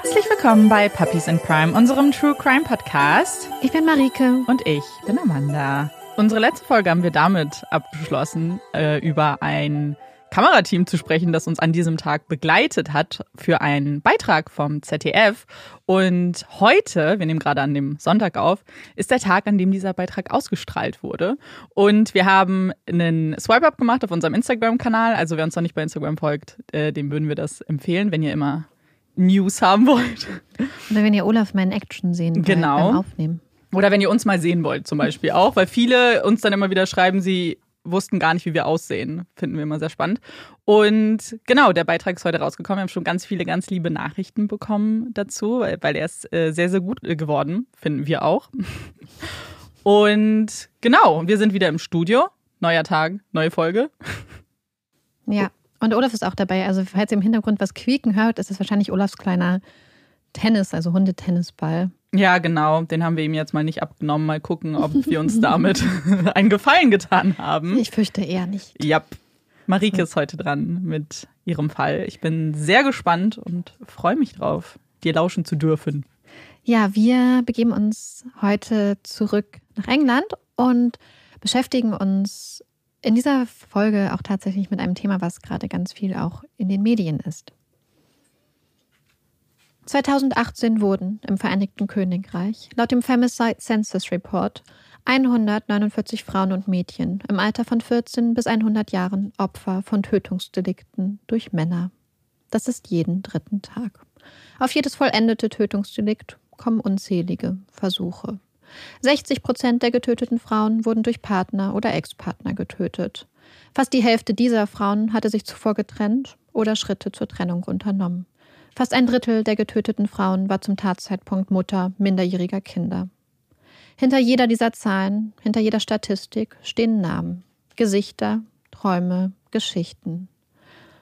Herzlich willkommen bei Puppies in Crime, unserem True Crime Podcast. Ich bin Marike. Und ich bin Amanda. Unsere letzte Folge haben wir damit abgeschlossen, äh, über ein Kamerateam zu sprechen, das uns an diesem Tag begleitet hat für einen Beitrag vom ZDF. Und heute, wir nehmen gerade an dem Sonntag auf, ist der Tag, an dem dieser Beitrag ausgestrahlt wurde. Und wir haben einen Swipe-Up gemacht auf unserem Instagram-Kanal. Also wer uns noch nicht bei Instagram folgt, äh, dem würden wir das empfehlen, wenn ihr immer News haben wollt. Oder wenn ihr Olaf mal in Action sehen wollt Genau. beim Aufnehmen. Oder wenn ihr uns mal sehen wollt, zum Beispiel auch, weil viele uns dann immer wieder schreiben, sie wussten gar nicht, wie wir aussehen. Finden wir immer sehr spannend. Und genau, der Beitrag ist heute rausgekommen. Wir haben schon ganz viele, ganz liebe Nachrichten bekommen dazu, weil, weil er ist äh, sehr, sehr gut äh, geworden, finden wir auch. Und genau, wir sind wieder im Studio. Neuer Tag, neue Folge. Ja. Und Olaf ist auch dabei. Also, falls ihr im Hintergrund was quieken hört, ist es wahrscheinlich Olafs kleiner Tennis, also Hundetennisball. Ja, genau. Den haben wir ihm jetzt mal nicht abgenommen. Mal gucken, ob wir uns damit einen Gefallen getan haben. Ich fürchte eher nicht. Ja. Marike ist heute dran mit ihrem Fall. Ich bin sehr gespannt und freue mich drauf, dir lauschen zu dürfen. Ja, wir begeben uns heute zurück nach England und beschäftigen uns in dieser Folge auch tatsächlich mit einem Thema, was gerade ganz viel auch in den Medien ist. 2018 wurden im Vereinigten Königreich laut dem Femicide Census Report 149 Frauen und Mädchen im Alter von 14 bis 100 Jahren Opfer von Tötungsdelikten durch Männer. Das ist jeden dritten Tag. Auf jedes vollendete Tötungsdelikt kommen unzählige Versuche. 60 Prozent der getöteten Frauen wurden durch Partner oder Ex-Partner getötet. Fast die Hälfte dieser Frauen hatte sich zuvor getrennt oder Schritte zur Trennung unternommen. Fast ein Drittel der getöteten Frauen war zum Tatzeitpunkt Mutter minderjähriger Kinder. Hinter jeder dieser Zahlen, hinter jeder Statistik stehen Namen, Gesichter, Träume, Geschichten.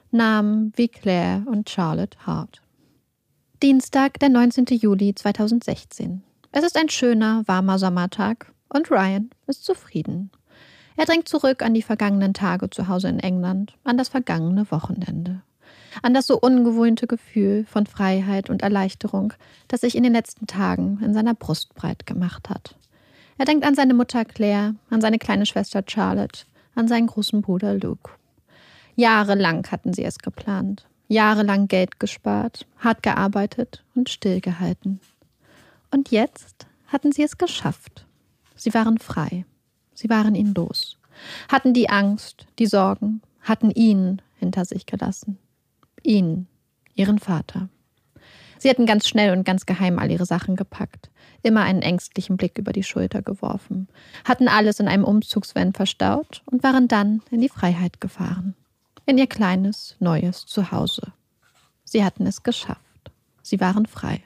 Namen wie Claire und Charlotte Hart. Dienstag, der 19. Juli 2016. Es ist ein schöner, warmer Sommertag und Ryan ist zufrieden. Er denkt zurück an die vergangenen Tage zu Hause in England, an das vergangene Wochenende. An das so ungewohnte Gefühl von Freiheit und Erleichterung, das sich in den letzten Tagen in seiner Brust breit gemacht hat. Er denkt an seine Mutter Claire, an seine kleine Schwester Charlotte, an seinen großen Bruder Luke. Jahrelang hatten sie es geplant, jahrelang Geld gespart, hart gearbeitet und stillgehalten. Und jetzt hatten sie es geschafft. Sie waren frei. Sie waren ihn los. Hatten die Angst, die Sorgen, hatten ihn hinter sich gelassen. Ihn, ihren Vater. Sie hatten ganz schnell und ganz geheim all ihre Sachen gepackt, immer einen ängstlichen Blick über die Schulter geworfen, hatten alles in einem Umzugsvan verstaut und waren dann in die Freiheit gefahren. In ihr kleines, neues Zuhause. Sie hatten es geschafft. Sie waren frei.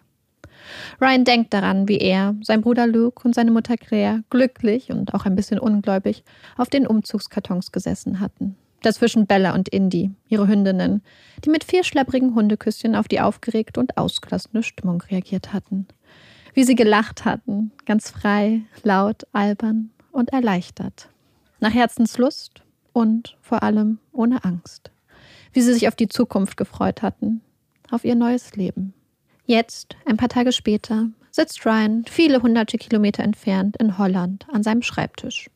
Ryan denkt daran, wie er, sein Bruder Luke und seine Mutter Claire glücklich und auch ein bisschen ungläubig auf den Umzugskartons gesessen hatten. Dazwischen Bella und Indy, ihre Hündinnen, die mit vier schlepprigen Hundeküsschen auf die aufgeregte und ausgelassene Stimmung reagiert hatten. Wie sie gelacht hatten, ganz frei, laut, albern und erleichtert. Nach Herzenslust und vor allem ohne Angst. Wie sie sich auf die Zukunft gefreut hatten, auf ihr neues Leben. Jetzt, ein paar Tage später, sitzt Ryan viele hunderte Kilometer entfernt in Holland an seinem Schreibtisch.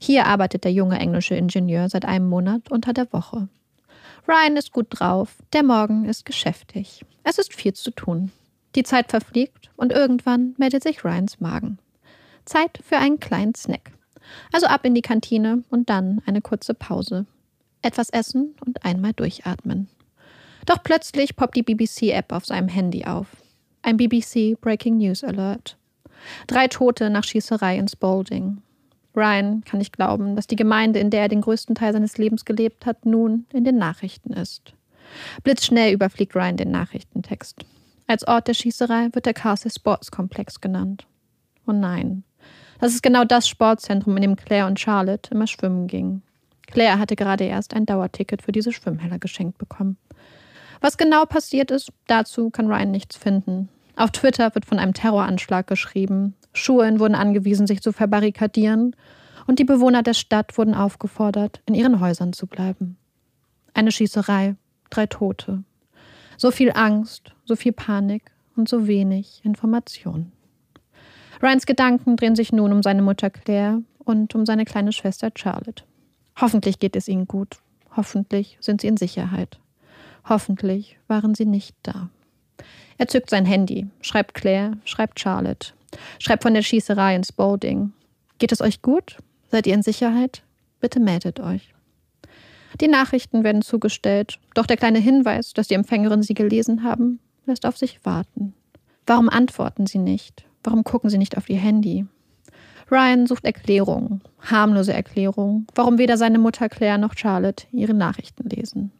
Hier arbeitet der junge englische Ingenieur seit einem Monat unter der Woche. Ryan ist gut drauf, der Morgen ist geschäftig. Es ist viel zu tun. Die Zeit verfliegt und irgendwann meldet sich Ryans Magen. Zeit für einen kleinen Snack. Also ab in die Kantine und dann eine kurze Pause. Etwas essen und einmal durchatmen. Doch plötzlich poppt die BBC-App auf seinem Handy auf. Ein BBC Breaking News Alert. Drei Tote nach Schießerei in Spalding. Ryan kann nicht glauben, dass die Gemeinde, in der er den größten Teil seines Lebens gelebt hat, nun in den Nachrichten ist. Blitzschnell überfliegt Ryan den Nachrichtentext. Als Ort der Schießerei wird der Castle Sports Komplex genannt. Oh nein. Das ist genau das Sportzentrum, in dem Claire und Charlotte immer schwimmen gingen. Claire hatte gerade erst ein Dauerticket für diese Schwimmhalle geschenkt bekommen. Was genau passiert ist, dazu kann Ryan nichts finden. Auf Twitter wird von einem Terroranschlag geschrieben. Schulen wurden angewiesen, sich zu verbarrikadieren. Und die Bewohner der Stadt wurden aufgefordert, in ihren Häusern zu bleiben. Eine Schießerei, drei Tote. So viel Angst, so viel Panik und so wenig Information. Ryans Gedanken drehen sich nun um seine Mutter Claire und um seine kleine Schwester Charlotte. Hoffentlich geht es ihnen gut. Hoffentlich sind sie in Sicherheit. Hoffentlich waren sie nicht da. Er zückt sein Handy, schreibt Claire, schreibt Charlotte, schreibt von der Schießerei ins Spalding. Geht es euch gut? Seid ihr in Sicherheit? Bitte meldet euch. Die Nachrichten werden zugestellt, doch der kleine Hinweis, dass die Empfängerin sie gelesen haben, lässt auf sich warten. Warum antworten sie nicht? Warum gucken sie nicht auf ihr Handy? Ryan sucht Erklärungen, harmlose Erklärungen, warum weder seine Mutter Claire noch Charlotte ihre Nachrichten lesen.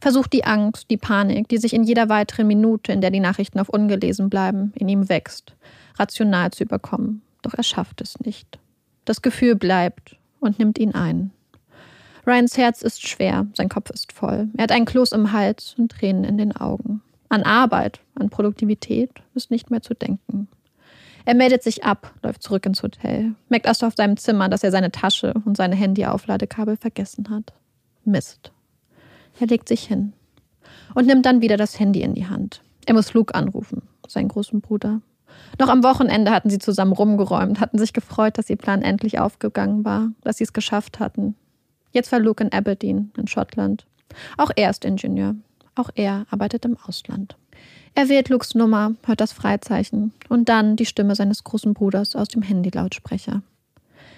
Versucht die Angst, die Panik, die sich in jeder weiteren Minute, in der die Nachrichten auf ungelesen bleiben, in ihm wächst, rational zu überkommen. Doch er schafft es nicht. Das Gefühl bleibt und nimmt ihn ein. Ryans Herz ist schwer, sein Kopf ist voll. Er hat einen Kloß im Hals und Tränen in den Augen. An Arbeit, an Produktivität ist nicht mehr zu denken. Er meldet sich ab, läuft zurück ins Hotel, merkt erst auf seinem Zimmer, dass er seine Tasche und seine Handy-Aufladekabel vergessen hat. Mist. Er legt sich hin und nimmt dann wieder das Handy in die Hand. Er muss Luke anrufen, seinen großen Bruder. Noch am Wochenende hatten sie zusammen rumgeräumt, hatten sich gefreut, dass ihr Plan endlich aufgegangen war, dass sie es geschafft hatten. Jetzt war Luke in Aberdeen, in Schottland. Auch er ist Ingenieur. Auch er arbeitet im Ausland. Er wählt Lukes Nummer, hört das Freizeichen und dann die Stimme seines großen Bruders aus dem Handylautsprecher.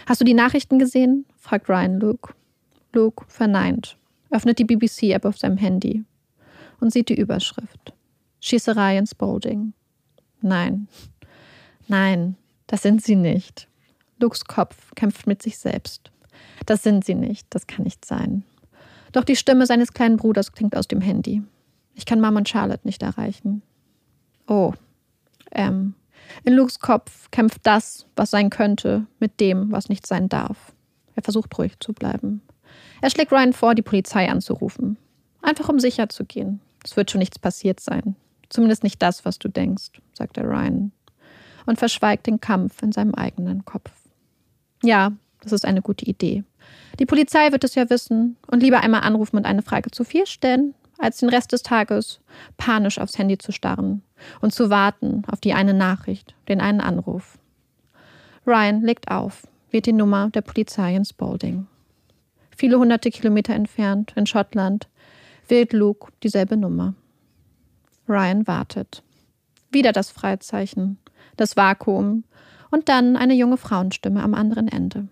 Hast du die Nachrichten gesehen? fragt Ryan Luke. Luke verneint, öffnet die BBC-App auf seinem Handy und sieht die Überschrift. Schießerei in Spalding. Nein, nein, das sind sie nicht. Lukes Kopf kämpft mit sich selbst. Das sind sie nicht, das kann nicht sein. Doch die Stimme seines kleinen Bruders klingt aus dem Handy. Ich kann Mama und Charlotte nicht erreichen. Oh, ähm. In Lukes Kopf kämpft das, was sein könnte, mit dem, was nicht sein darf. Er versucht ruhig zu bleiben. Er schlägt Ryan vor, die Polizei anzurufen. Einfach um sicher zu gehen. Es wird schon nichts passiert sein. Zumindest nicht das, was du denkst, sagt er Ryan. Und verschweigt den Kampf in seinem eigenen Kopf. Ja, das ist eine gute Idee. Die Polizei wird es ja wissen und lieber einmal anrufen und eine Frage zu viel stellen, als den Rest des Tages panisch aufs Handy zu starren und zu warten auf die eine Nachricht, den einen Anruf. Ryan legt auf, wählt die Nummer der Polizei in Spalding. Viele hunderte Kilometer entfernt, in Schottland, wählt Luke dieselbe Nummer. Ryan wartet. Wieder das Freizeichen, das Vakuum und dann eine junge Frauenstimme am anderen Ende.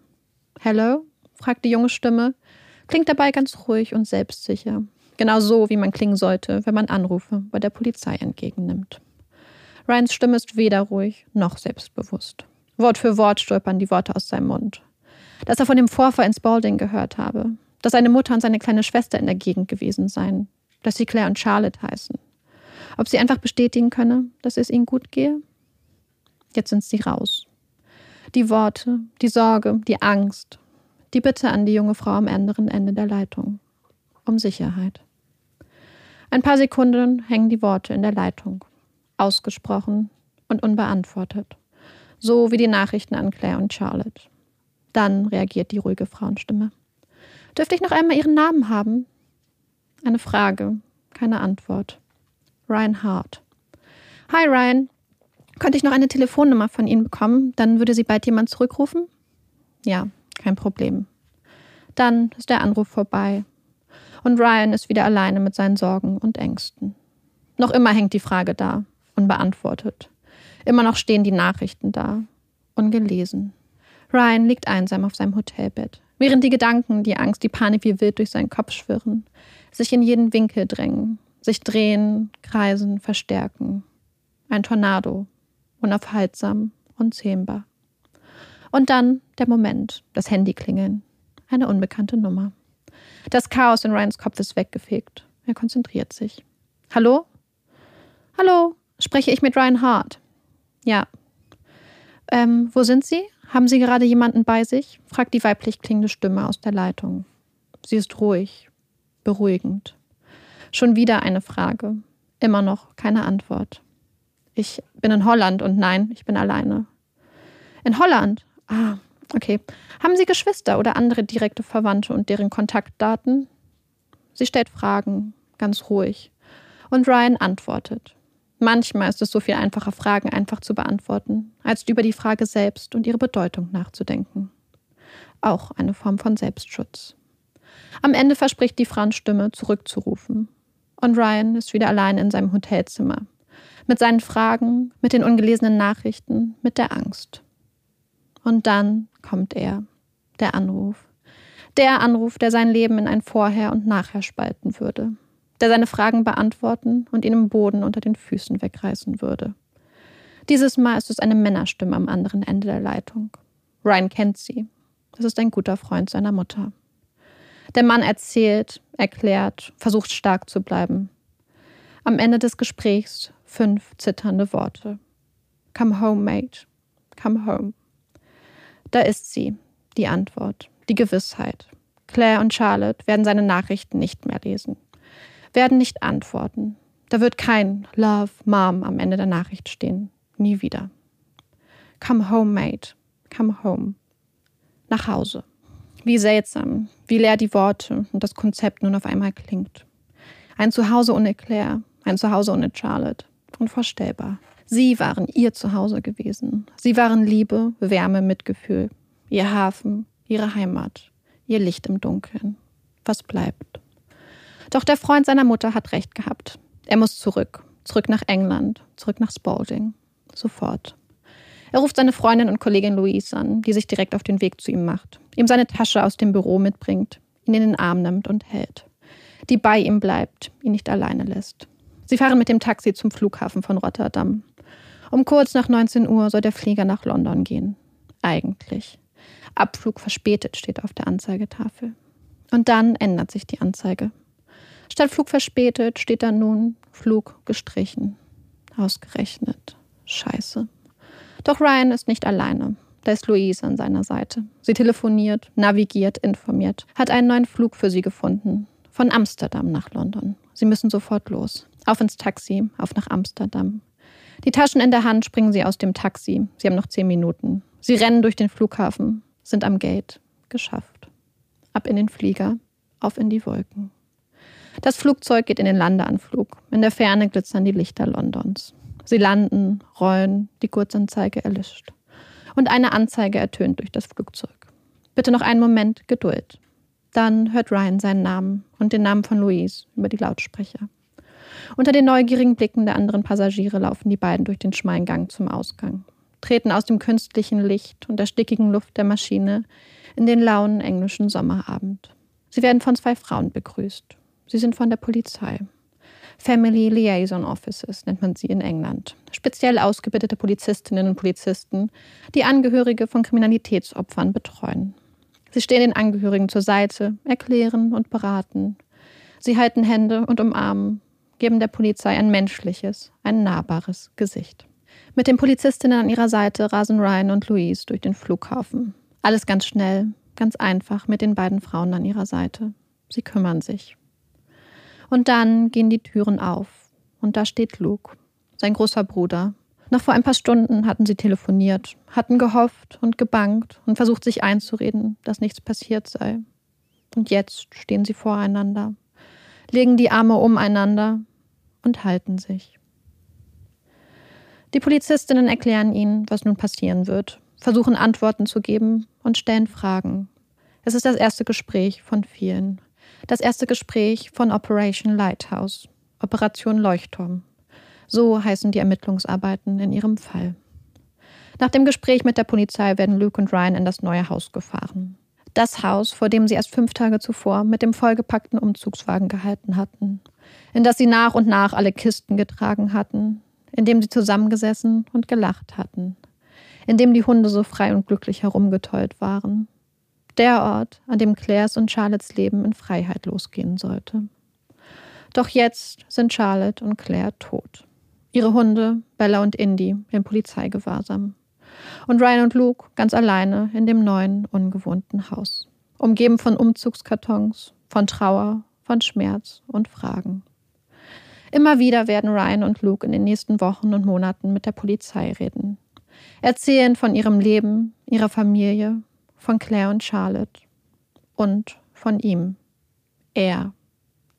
Hello? fragt die junge Stimme, klingt dabei ganz ruhig und selbstsicher. Genau so, wie man klingen sollte, wenn man Anrufe bei der Polizei entgegennimmt. Ryans Stimme ist weder ruhig noch selbstbewusst. Wort für Wort stolpern die Worte aus seinem Mund. Dass er von dem Vorfall in Spalding gehört habe, dass seine Mutter und seine kleine Schwester in der Gegend gewesen seien, dass sie Claire und Charlotte heißen. Ob sie einfach bestätigen könne, dass es ihnen gut gehe? Jetzt sind sie raus. Die Worte, die Sorge, die Angst, die Bitte an die junge Frau am anderen Ende der Leitung. Um Sicherheit. Ein paar Sekunden hängen die Worte in der Leitung, ausgesprochen und unbeantwortet, so wie die Nachrichten an Claire und Charlotte. Dann reagiert die ruhige Frauenstimme. Dürfte ich noch einmal Ihren Namen haben? Eine Frage, keine Antwort. Ryan Hart. Hi Ryan, könnte ich noch eine Telefonnummer von Ihnen bekommen? Dann würde Sie bald jemand zurückrufen? Ja, kein Problem. Dann ist der Anruf vorbei und Ryan ist wieder alleine mit seinen Sorgen und Ängsten. Noch immer hängt die Frage da, unbeantwortet. Immer noch stehen die Nachrichten da, ungelesen. Ryan liegt einsam auf seinem Hotelbett, während die Gedanken, die Angst, die Panik wie wild durch seinen Kopf schwirren, sich in jeden Winkel drängen, sich drehen, kreisen, verstärken. Ein Tornado, unaufhaltsam, unzähmbar. Und dann der Moment, das Handy klingeln. Eine unbekannte Nummer. Das Chaos in Ryans Kopf ist weggefegt. Er konzentriert sich. Hallo? Hallo? Spreche ich mit Ryan Hart? Ja. Ähm, wo sind Sie? Haben Sie gerade jemanden bei sich? fragt die weiblich klingende Stimme aus der Leitung. Sie ist ruhig, beruhigend. Schon wieder eine Frage. Immer noch keine Antwort. Ich bin in Holland und nein, ich bin alleine. In Holland? Ah, okay. Haben Sie Geschwister oder andere direkte Verwandte und deren Kontaktdaten? Sie stellt Fragen, ganz ruhig. Und Ryan antwortet. Manchmal ist es so viel einfacher, Fragen einfach zu beantworten, als über die Frage selbst und ihre Bedeutung nachzudenken. Auch eine Form von Selbstschutz. Am Ende verspricht die Frauenstimme, zurückzurufen. Und Ryan ist wieder allein in seinem Hotelzimmer. Mit seinen Fragen, mit den ungelesenen Nachrichten, mit der Angst. Und dann kommt er, der Anruf. Der Anruf, der sein Leben in ein Vorher und Nachher spalten würde der seine Fragen beantworten und ihn im Boden unter den Füßen wegreißen würde. Dieses Mal ist es eine Männerstimme am anderen Ende der Leitung. Ryan kennt sie. Das ist ein guter Freund seiner Mutter. Der Mann erzählt, erklärt, versucht stark zu bleiben. Am Ende des Gesprächs fünf zitternde Worte. Come home, mate. Come home. Da ist sie, die Antwort, die Gewissheit. Claire und Charlotte werden seine Nachrichten nicht mehr lesen werden nicht antworten. Da wird kein Love, Mom am Ende der Nachricht stehen. Nie wieder. Come home, mate. Come home. Nach Hause. Wie seltsam, wie leer die Worte und das Konzept nun auf einmal klingt. Ein Zuhause ohne Claire, ein Zuhause ohne Charlotte. Unvorstellbar. Sie waren ihr Zuhause gewesen. Sie waren Liebe, Wärme, Mitgefühl. Ihr Hafen, ihre Heimat, ihr Licht im Dunkeln. Was bleibt? Doch der Freund seiner Mutter hat recht gehabt. Er muss zurück. Zurück nach England. Zurück nach Spalding. Sofort. Er ruft seine Freundin und Kollegin Louise an, die sich direkt auf den Weg zu ihm macht, ihm seine Tasche aus dem Büro mitbringt, ihn in den Arm nimmt und hält. Die bei ihm bleibt, ihn nicht alleine lässt. Sie fahren mit dem Taxi zum Flughafen von Rotterdam. Um kurz nach 19 Uhr soll der Flieger nach London gehen. Eigentlich. Abflug verspätet steht auf der Anzeigetafel. Und dann ändert sich die Anzeige. Statt Flug verspätet steht da nun Flug gestrichen. Ausgerechnet. Scheiße. Doch Ryan ist nicht alleine. Da ist Louise an seiner Seite. Sie telefoniert, navigiert, informiert, hat einen neuen Flug für sie gefunden. Von Amsterdam nach London. Sie müssen sofort los. Auf ins Taxi, auf nach Amsterdam. Die Taschen in der Hand springen sie aus dem Taxi. Sie haben noch zehn Minuten. Sie rennen durch den Flughafen, sind am Gate. Geschafft. Ab in den Flieger, auf in die Wolken. Das Flugzeug geht in den Landeanflug. In der Ferne glitzern die Lichter Londons. Sie landen, rollen, die Kurzanzeige erlischt. Und eine Anzeige ertönt durch das Flugzeug. Bitte noch einen Moment Geduld. Dann hört Ryan seinen Namen und den Namen von Louise über die Lautsprecher. Unter den neugierigen Blicken der anderen Passagiere laufen die beiden durch den schmalen Gang zum Ausgang, treten aus dem künstlichen Licht und der stickigen Luft der Maschine in den lauen englischen Sommerabend. Sie werden von zwei Frauen begrüßt. Sie sind von der Polizei. Family Liaison Officers nennt man sie in England. Speziell ausgebildete Polizistinnen und Polizisten, die Angehörige von Kriminalitätsopfern betreuen. Sie stehen den Angehörigen zur Seite, erklären und beraten. Sie halten Hände und umarmen, geben der Polizei ein menschliches, ein nahbares Gesicht. Mit den Polizistinnen an ihrer Seite rasen Ryan und Louise durch den Flughafen. Alles ganz schnell, ganz einfach mit den beiden Frauen an ihrer Seite. Sie kümmern sich. Und dann gehen die Türen auf. Und da steht Luke, sein großer Bruder. Noch vor ein paar Stunden hatten sie telefoniert, hatten gehofft und gebankt und versucht sich einzureden, dass nichts passiert sei. Und jetzt stehen sie voreinander, legen die Arme umeinander und halten sich. Die Polizistinnen erklären ihnen, was nun passieren wird, versuchen Antworten zu geben und stellen Fragen. Es ist das erste Gespräch von vielen. Das erste Gespräch von Operation Lighthouse, Operation Leuchtturm. So heißen die Ermittlungsarbeiten in ihrem Fall. Nach dem Gespräch mit der Polizei werden Luke und Ryan in das neue Haus gefahren. Das Haus, vor dem sie erst fünf Tage zuvor mit dem vollgepackten Umzugswagen gehalten hatten, in das sie nach und nach alle Kisten getragen hatten, in dem sie zusammengesessen und gelacht hatten, in dem die Hunde so frei und glücklich herumgetollt waren, der Ort, an dem Claires und Charlottes Leben in Freiheit losgehen sollte. Doch jetzt sind Charlotte und Claire tot. Ihre Hunde, Bella und Indy, in Polizeigewahrsam. Und Ryan und Luke ganz alleine in dem neuen, ungewohnten Haus. Umgeben von Umzugskartons, von Trauer, von Schmerz und Fragen. Immer wieder werden Ryan und Luke in den nächsten Wochen und Monaten mit der Polizei reden. Erzählen von ihrem Leben, ihrer Familie, von Claire und Charlotte und von ihm. Er,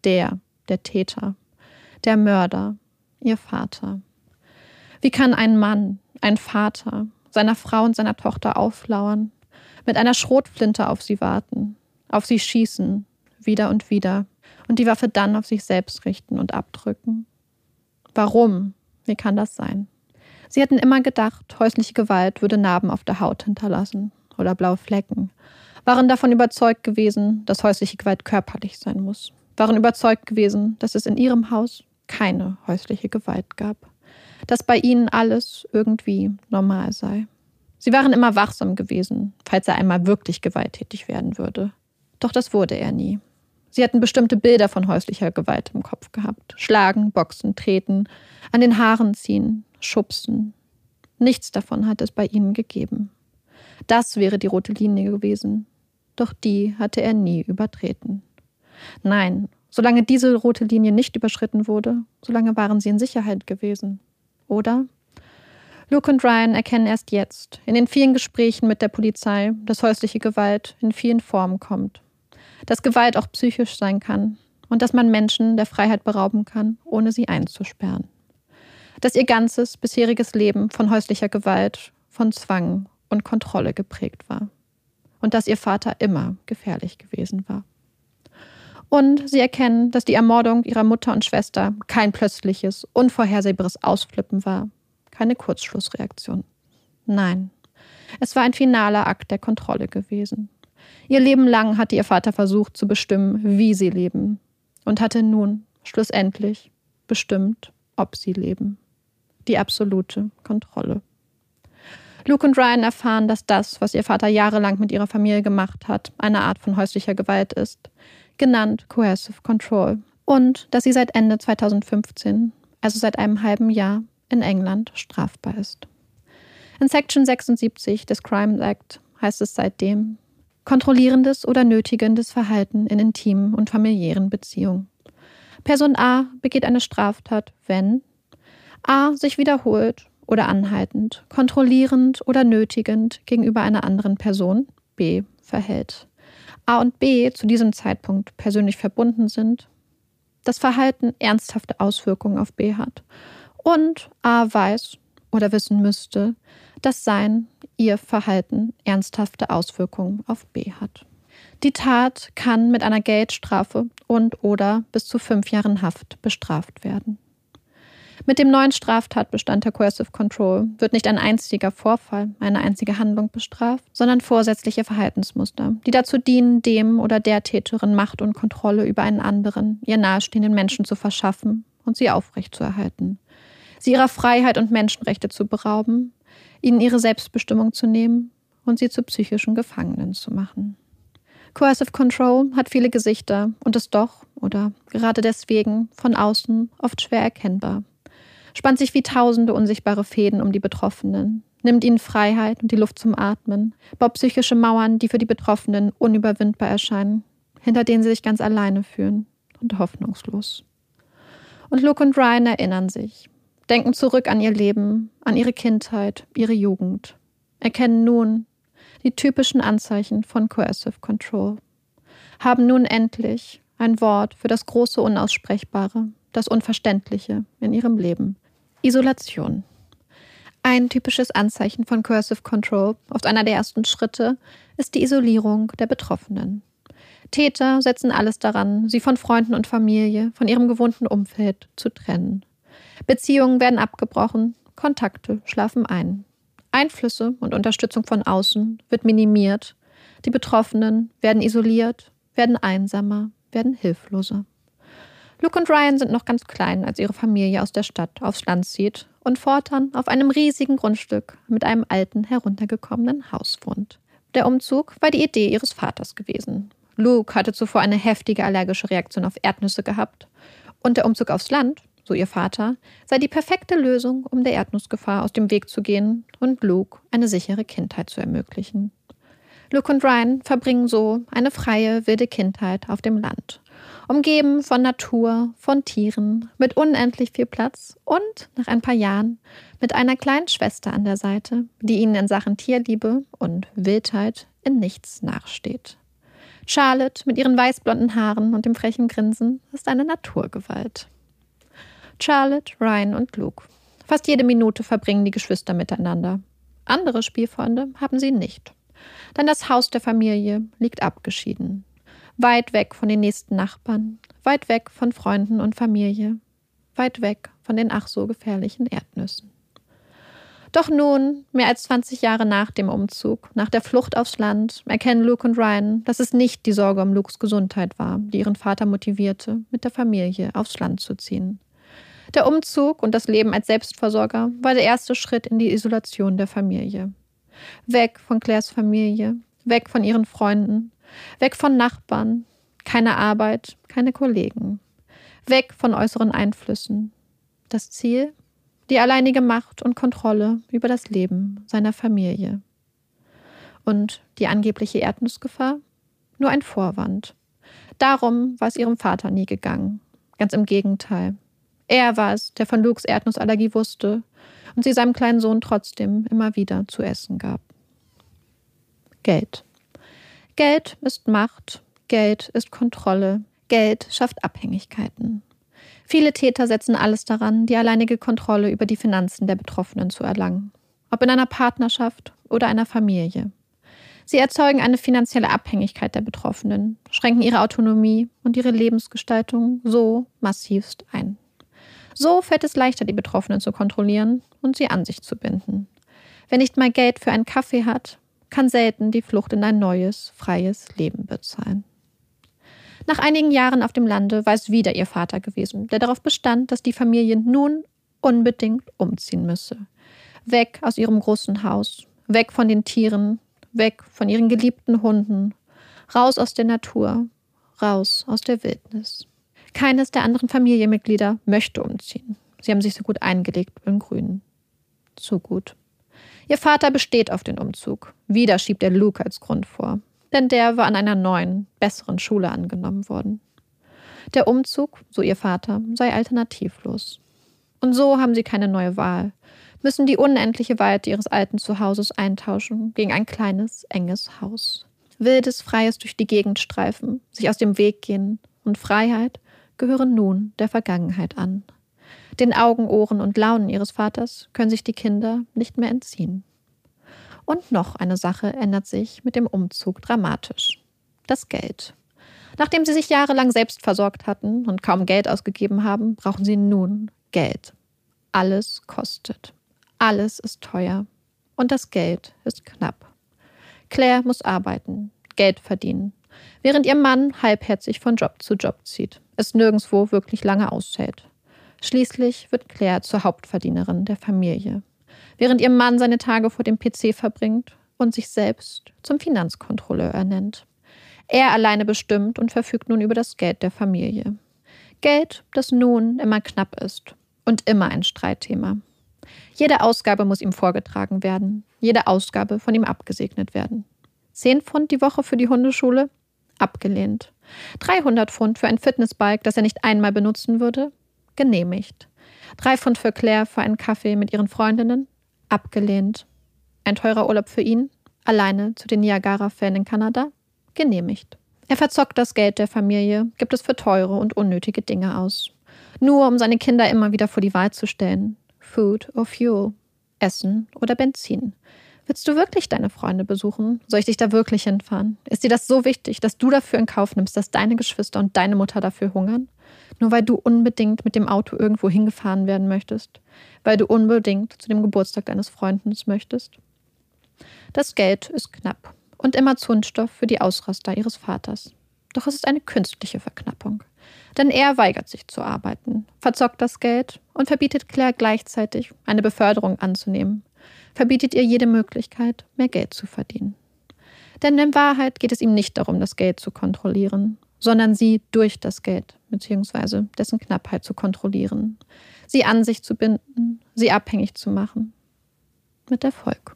der, der Täter, der Mörder, ihr Vater. Wie kann ein Mann, ein Vater, seiner Frau und seiner Tochter auflauern, mit einer Schrotflinte auf sie warten, auf sie schießen, wieder und wieder, und die Waffe dann auf sich selbst richten und abdrücken? Warum? Wie kann das sein? Sie hätten immer gedacht, häusliche Gewalt würde Narben auf der Haut hinterlassen oder blaue Flecken, waren davon überzeugt gewesen, dass häusliche Gewalt körperlich sein muss, waren überzeugt gewesen, dass es in ihrem Haus keine häusliche Gewalt gab, dass bei ihnen alles irgendwie normal sei. Sie waren immer wachsam gewesen, falls er einmal wirklich gewalttätig werden würde. Doch das wurde er nie. Sie hatten bestimmte Bilder von häuslicher Gewalt im Kopf gehabt. Schlagen, boxen, treten, an den Haaren ziehen, schubsen. Nichts davon hat es bei ihnen gegeben. Das wäre die rote Linie gewesen. Doch die hatte er nie übertreten. Nein, solange diese rote Linie nicht überschritten wurde, solange waren sie in Sicherheit gewesen. Oder? Luke und Ryan erkennen erst jetzt, in den vielen Gesprächen mit der Polizei, dass häusliche Gewalt in vielen Formen kommt dass Gewalt auch psychisch sein kann und dass man Menschen der Freiheit berauben kann, ohne sie einzusperren. Dass ihr ganzes bisheriges Leben von häuslicher Gewalt, von Zwang und Kontrolle geprägt war. Und dass ihr Vater immer gefährlich gewesen war. Und sie erkennen, dass die Ermordung ihrer Mutter und Schwester kein plötzliches, unvorhersehbares Ausflippen war, keine Kurzschlussreaktion. Nein, es war ein finaler Akt der Kontrolle gewesen. Ihr Leben lang hatte ihr Vater versucht zu bestimmen, wie sie leben, und hatte nun, schlussendlich, bestimmt, ob sie leben. Die absolute Kontrolle. Luke und Ryan erfahren, dass das, was ihr Vater jahrelang mit ihrer Familie gemacht hat, eine Art von häuslicher Gewalt ist, genannt Coercive Control, und dass sie seit Ende 2015, also seit einem halben Jahr, in England strafbar ist. In Section 76 des Crime Act heißt es seitdem, kontrollierendes oder nötigendes Verhalten in intimen und familiären Beziehungen. Person A begeht eine Straftat, wenn A sich wiederholt oder anhaltend, kontrollierend oder nötigend gegenüber einer anderen Person B verhält. A und B zu diesem Zeitpunkt persönlich verbunden sind, das Verhalten ernsthafte Auswirkungen auf B hat und A weiß oder wissen müsste, dass sein, ihr Verhalten ernsthafte Auswirkungen auf B hat. Die Tat kann mit einer Geldstrafe und oder bis zu fünf Jahren Haft bestraft werden. Mit dem neuen Straftatbestand der Coercive Control wird nicht ein einziger Vorfall, eine einzige Handlung bestraft, sondern vorsätzliche Verhaltensmuster, die dazu dienen, dem oder der Täterin Macht und Kontrolle über einen anderen, ihr nahestehenden Menschen zu verschaffen und sie aufrechtzuerhalten, sie ihrer Freiheit und Menschenrechte zu berauben ihnen ihre Selbstbestimmung zu nehmen und sie zu psychischen Gefangenen zu machen. Coercive Control hat viele Gesichter und ist doch, oder gerade deswegen, von außen oft schwer erkennbar. Spannt sich wie tausende unsichtbare Fäden um die Betroffenen, nimmt ihnen Freiheit und die Luft zum Atmen, baut psychische Mauern, die für die Betroffenen unüberwindbar erscheinen, hinter denen sie sich ganz alleine fühlen und hoffnungslos. Und Luke und Ryan erinnern sich, denken zurück an ihr Leben, an ihre Kindheit, ihre Jugend, erkennen nun die typischen Anzeichen von Coercive Control, haben nun endlich ein Wort für das große Unaussprechbare, das Unverständliche in ihrem Leben. Isolation. Ein typisches Anzeichen von Coercive Control, oft einer der ersten Schritte, ist die Isolierung der Betroffenen. Täter setzen alles daran, sie von Freunden und Familie, von ihrem gewohnten Umfeld zu trennen. Beziehungen werden abgebrochen, Kontakte schlafen ein. Einflüsse und Unterstützung von außen wird minimiert. Die Betroffenen werden isoliert, werden einsamer, werden hilfloser. Luke und Ryan sind noch ganz klein, als ihre Familie aus der Stadt aufs Land zieht und fortan auf einem riesigen Grundstück mit einem alten, heruntergekommenen Haus wohnt. Der Umzug war die Idee ihres Vaters gewesen. Luke hatte zuvor eine heftige allergische Reaktion auf Erdnüsse gehabt und der Umzug aufs Land so ihr Vater, sei die perfekte Lösung, um der Erdnussgefahr aus dem Weg zu gehen und Luke eine sichere Kindheit zu ermöglichen. Luke und Ryan verbringen so eine freie, wilde Kindheit auf dem Land, umgeben von Natur, von Tieren, mit unendlich viel Platz und nach ein paar Jahren mit einer kleinen Schwester an der Seite, die ihnen in Sachen Tierliebe und Wildheit in nichts nachsteht. Charlotte mit ihren weißblonden Haaren und dem frechen Grinsen ist eine Naturgewalt. Charlotte, Ryan und Luke. Fast jede Minute verbringen die Geschwister miteinander. Andere Spielfreunde haben sie nicht. Denn das Haus der Familie liegt abgeschieden. Weit weg von den nächsten Nachbarn, weit weg von Freunden und Familie, weit weg von den ach so gefährlichen Erdnüssen. Doch nun, mehr als 20 Jahre nach dem Umzug, nach der Flucht aufs Land, erkennen Luke und Ryan, dass es nicht die Sorge um Lukes Gesundheit war, die ihren Vater motivierte, mit der Familie aufs Land zu ziehen. Der Umzug und das Leben als Selbstversorger war der erste Schritt in die Isolation der Familie. Weg von Claires Familie, weg von ihren Freunden, weg von Nachbarn, keine Arbeit, keine Kollegen, weg von äußeren Einflüssen. Das Ziel? die alleinige Macht und Kontrolle über das Leben seiner Familie. Und die angebliche Erdnussgefahr? Nur ein Vorwand. Darum war es ihrem Vater nie gegangen. Ganz im Gegenteil. Er war es, der von Lukes Erdnussallergie wusste und sie seinem kleinen Sohn trotzdem immer wieder zu essen gab. Geld. Geld ist Macht, Geld ist Kontrolle, Geld schafft Abhängigkeiten. Viele Täter setzen alles daran, die alleinige Kontrolle über die Finanzen der Betroffenen zu erlangen, ob in einer Partnerschaft oder einer Familie. Sie erzeugen eine finanzielle Abhängigkeit der Betroffenen, schränken ihre Autonomie und ihre Lebensgestaltung so massivst ein. So fällt es leichter, die Betroffenen zu kontrollieren und sie an sich zu binden. Wer nicht mal Geld für einen Kaffee hat, kann selten die Flucht in ein neues, freies Leben bezahlen. Nach einigen Jahren auf dem Lande war es wieder ihr Vater gewesen, der darauf bestand, dass die Familie nun unbedingt umziehen müsse. Weg aus ihrem großen Haus, weg von den Tieren, weg von ihren geliebten Hunden, raus aus der Natur, raus aus der Wildnis. Keines der anderen Familienmitglieder möchte umziehen. Sie haben sich so gut eingelegt im Grünen. Zu gut. Ihr Vater besteht auf den Umzug. Wieder schiebt er Luke als Grund vor denn der war an einer neuen, besseren Schule angenommen worden. Der Umzug, so ihr Vater, sei alternativlos. Und so haben sie keine neue Wahl, müssen die unendliche Weite ihres alten Zuhauses eintauschen gegen ein kleines, enges Haus. Wildes, freies durch die Gegend streifen, sich aus dem Weg gehen und Freiheit gehören nun der Vergangenheit an. Den Augen, Ohren und Launen ihres Vaters können sich die Kinder nicht mehr entziehen. Und noch eine Sache ändert sich mit dem Umzug dramatisch. Das Geld. Nachdem sie sich jahrelang selbst versorgt hatten und kaum Geld ausgegeben haben, brauchen sie nun Geld. Alles kostet. Alles ist teuer. Und das Geld ist knapp. Claire muss arbeiten, Geld verdienen, während ihr Mann halbherzig von Job zu Job zieht, es nirgendwo wirklich lange aushält. Schließlich wird Claire zur Hauptverdienerin der Familie während ihr Mann seine Tage vor dem PC verbringt und sich selbst zum Finanzkontrolleur ernennt. Er alleine bestimmt und verfügt nun über das Geld der Familie. Geld, das nun immer knapp ist und immer ein Streitthema. Jede Ausgabe muss ihm vorgetragen werden, jede Ausgabe von ihm abgesegnet werden. Zehn Pfund die Woche für die Hundeschule? Abgelehnt. 300 Pfund für ein Fitnessbike, das er nicht einmal benutzen würde? Genehmigt. Drei Pfund für Claire für einen Kaffee mit ihren Freundinnen? Abgelehnt. Ein teurer Urlaub für ihn? Alleine zu den Niagara-Fällen in Kanada? Genehmigt. Er verzockt das Geld der Familie, gibt es für teure und unnötige Dinge aus. Nur um seine Kinder immer wieder vor die Wahl zu stellen. Food or Fuel. Essen oder Benzin. Willst du wirklich deine Freunde besuchen? Soll ich dich da wirklich hinfahren? Ist dir das so wichtig, dass du dafür in Kauf nimmst, dass deine Geschwister und deine Mutter dafür hungern? Nur weil du unbedingt mit dem Auto irgendwo hingefahren werden möchtest? Weil du unbedingt zu dem Geburtstag deines Freundes möchtest? Das Geld ist knapp und immer Zündstoff für die Ausraster ihres Vaters. Doch es ist eine künstliche Verknappung. Denn er weigert sich zu arbeiten, verzockt das Geld und verbietet Claire gleichzeitig, eine Beförderung anzunehmen, verbietet ihr jede Möglichkeit, mehr Geld zu verdienen. Denn in Wahrheit geht es ihm nicht darum, das Geld zu kontrollieren, sondern sie durch das Geld bzw. dessen Knappheit zu kontrollieren, sie an sich zu binden, sie abhängig zu machen. Mit Erfolg.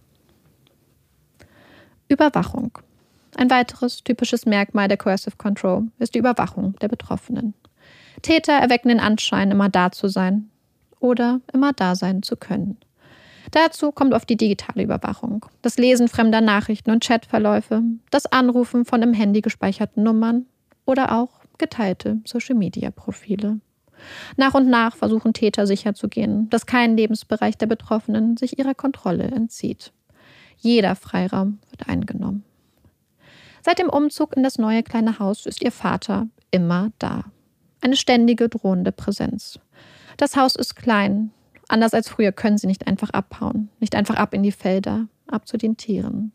Überwachung. Ein weiteres typisches Merkmal der Coercive Control ist die Überwachung der Betroffenen. Täter erwecken den Anschein, immer da zu sein oder immer da sein zu können. Dazu kommt oft die digitale Überwachung, das Lesen fremder Nachrichten und Chatverläufe, das Anrufen von im Handy gespeicherten Nummern oder auch geteilte Social-Media-Profile. Nach und nach versuchen Täter sicherzugehen, dass kein Lebensbereich der Betroffenen sich ihrer Kontrolle entzieht. Jeder Freiraum wird eingenommen. Seit dem Umzug in das neue kleine Haus ist ihr Vater immer da. Eine ständige drohende Präsenz. Das Haus ist klein. Anders als früher können sie nicht einfach abhauen, nicht einfach ab in die Felder, ab zu den Tieren.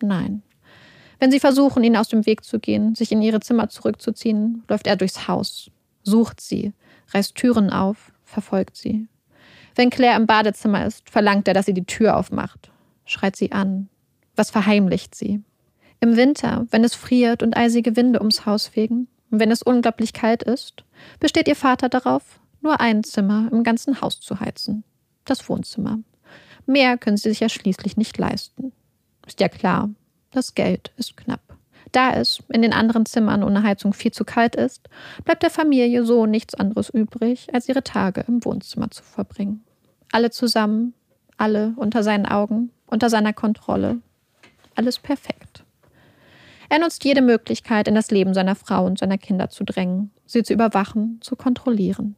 Nein. Wenn sie versuchen, ihnen aus dem Weg zu gehen, sich in ihre Zimmer zurückzuziehen, läuft er durchs Haus, sucht sie, reißt Türen auf, verfolgt sie. Wenn Claire im Badezimmer ist, verlangt er, dass sie die Tür aufmacht, schreit sie an. Was verheimlicht sie? Im Winter, wenn es friert und eisige Winde ums Haus fegen, und wenn es unglaublich kalt ist, besteht ihr Vater darauf, nur ein Zimmer im ganzen Haus zu heizen. Das Wohnzimmer. Mehr können sie sich ja schließlich nicht leisten. Ist ja klar, das Geld ist knapp. Da es in den anderen Zimmern ohne Heizung viel zu kalt ist, bleibt der Familie so nichts anderes übrig, als ihre Tage im Wohnzimmer zu verbringen. Alle zusammen, alle unter seinen Augen, unter seiner Kontrolle. Alles perfekt. Er nutzt jede Möglichkeit, in das Leben seiner Frau und seiner Kinder zu drängen, sie zu überwachen, zu kontrollieren.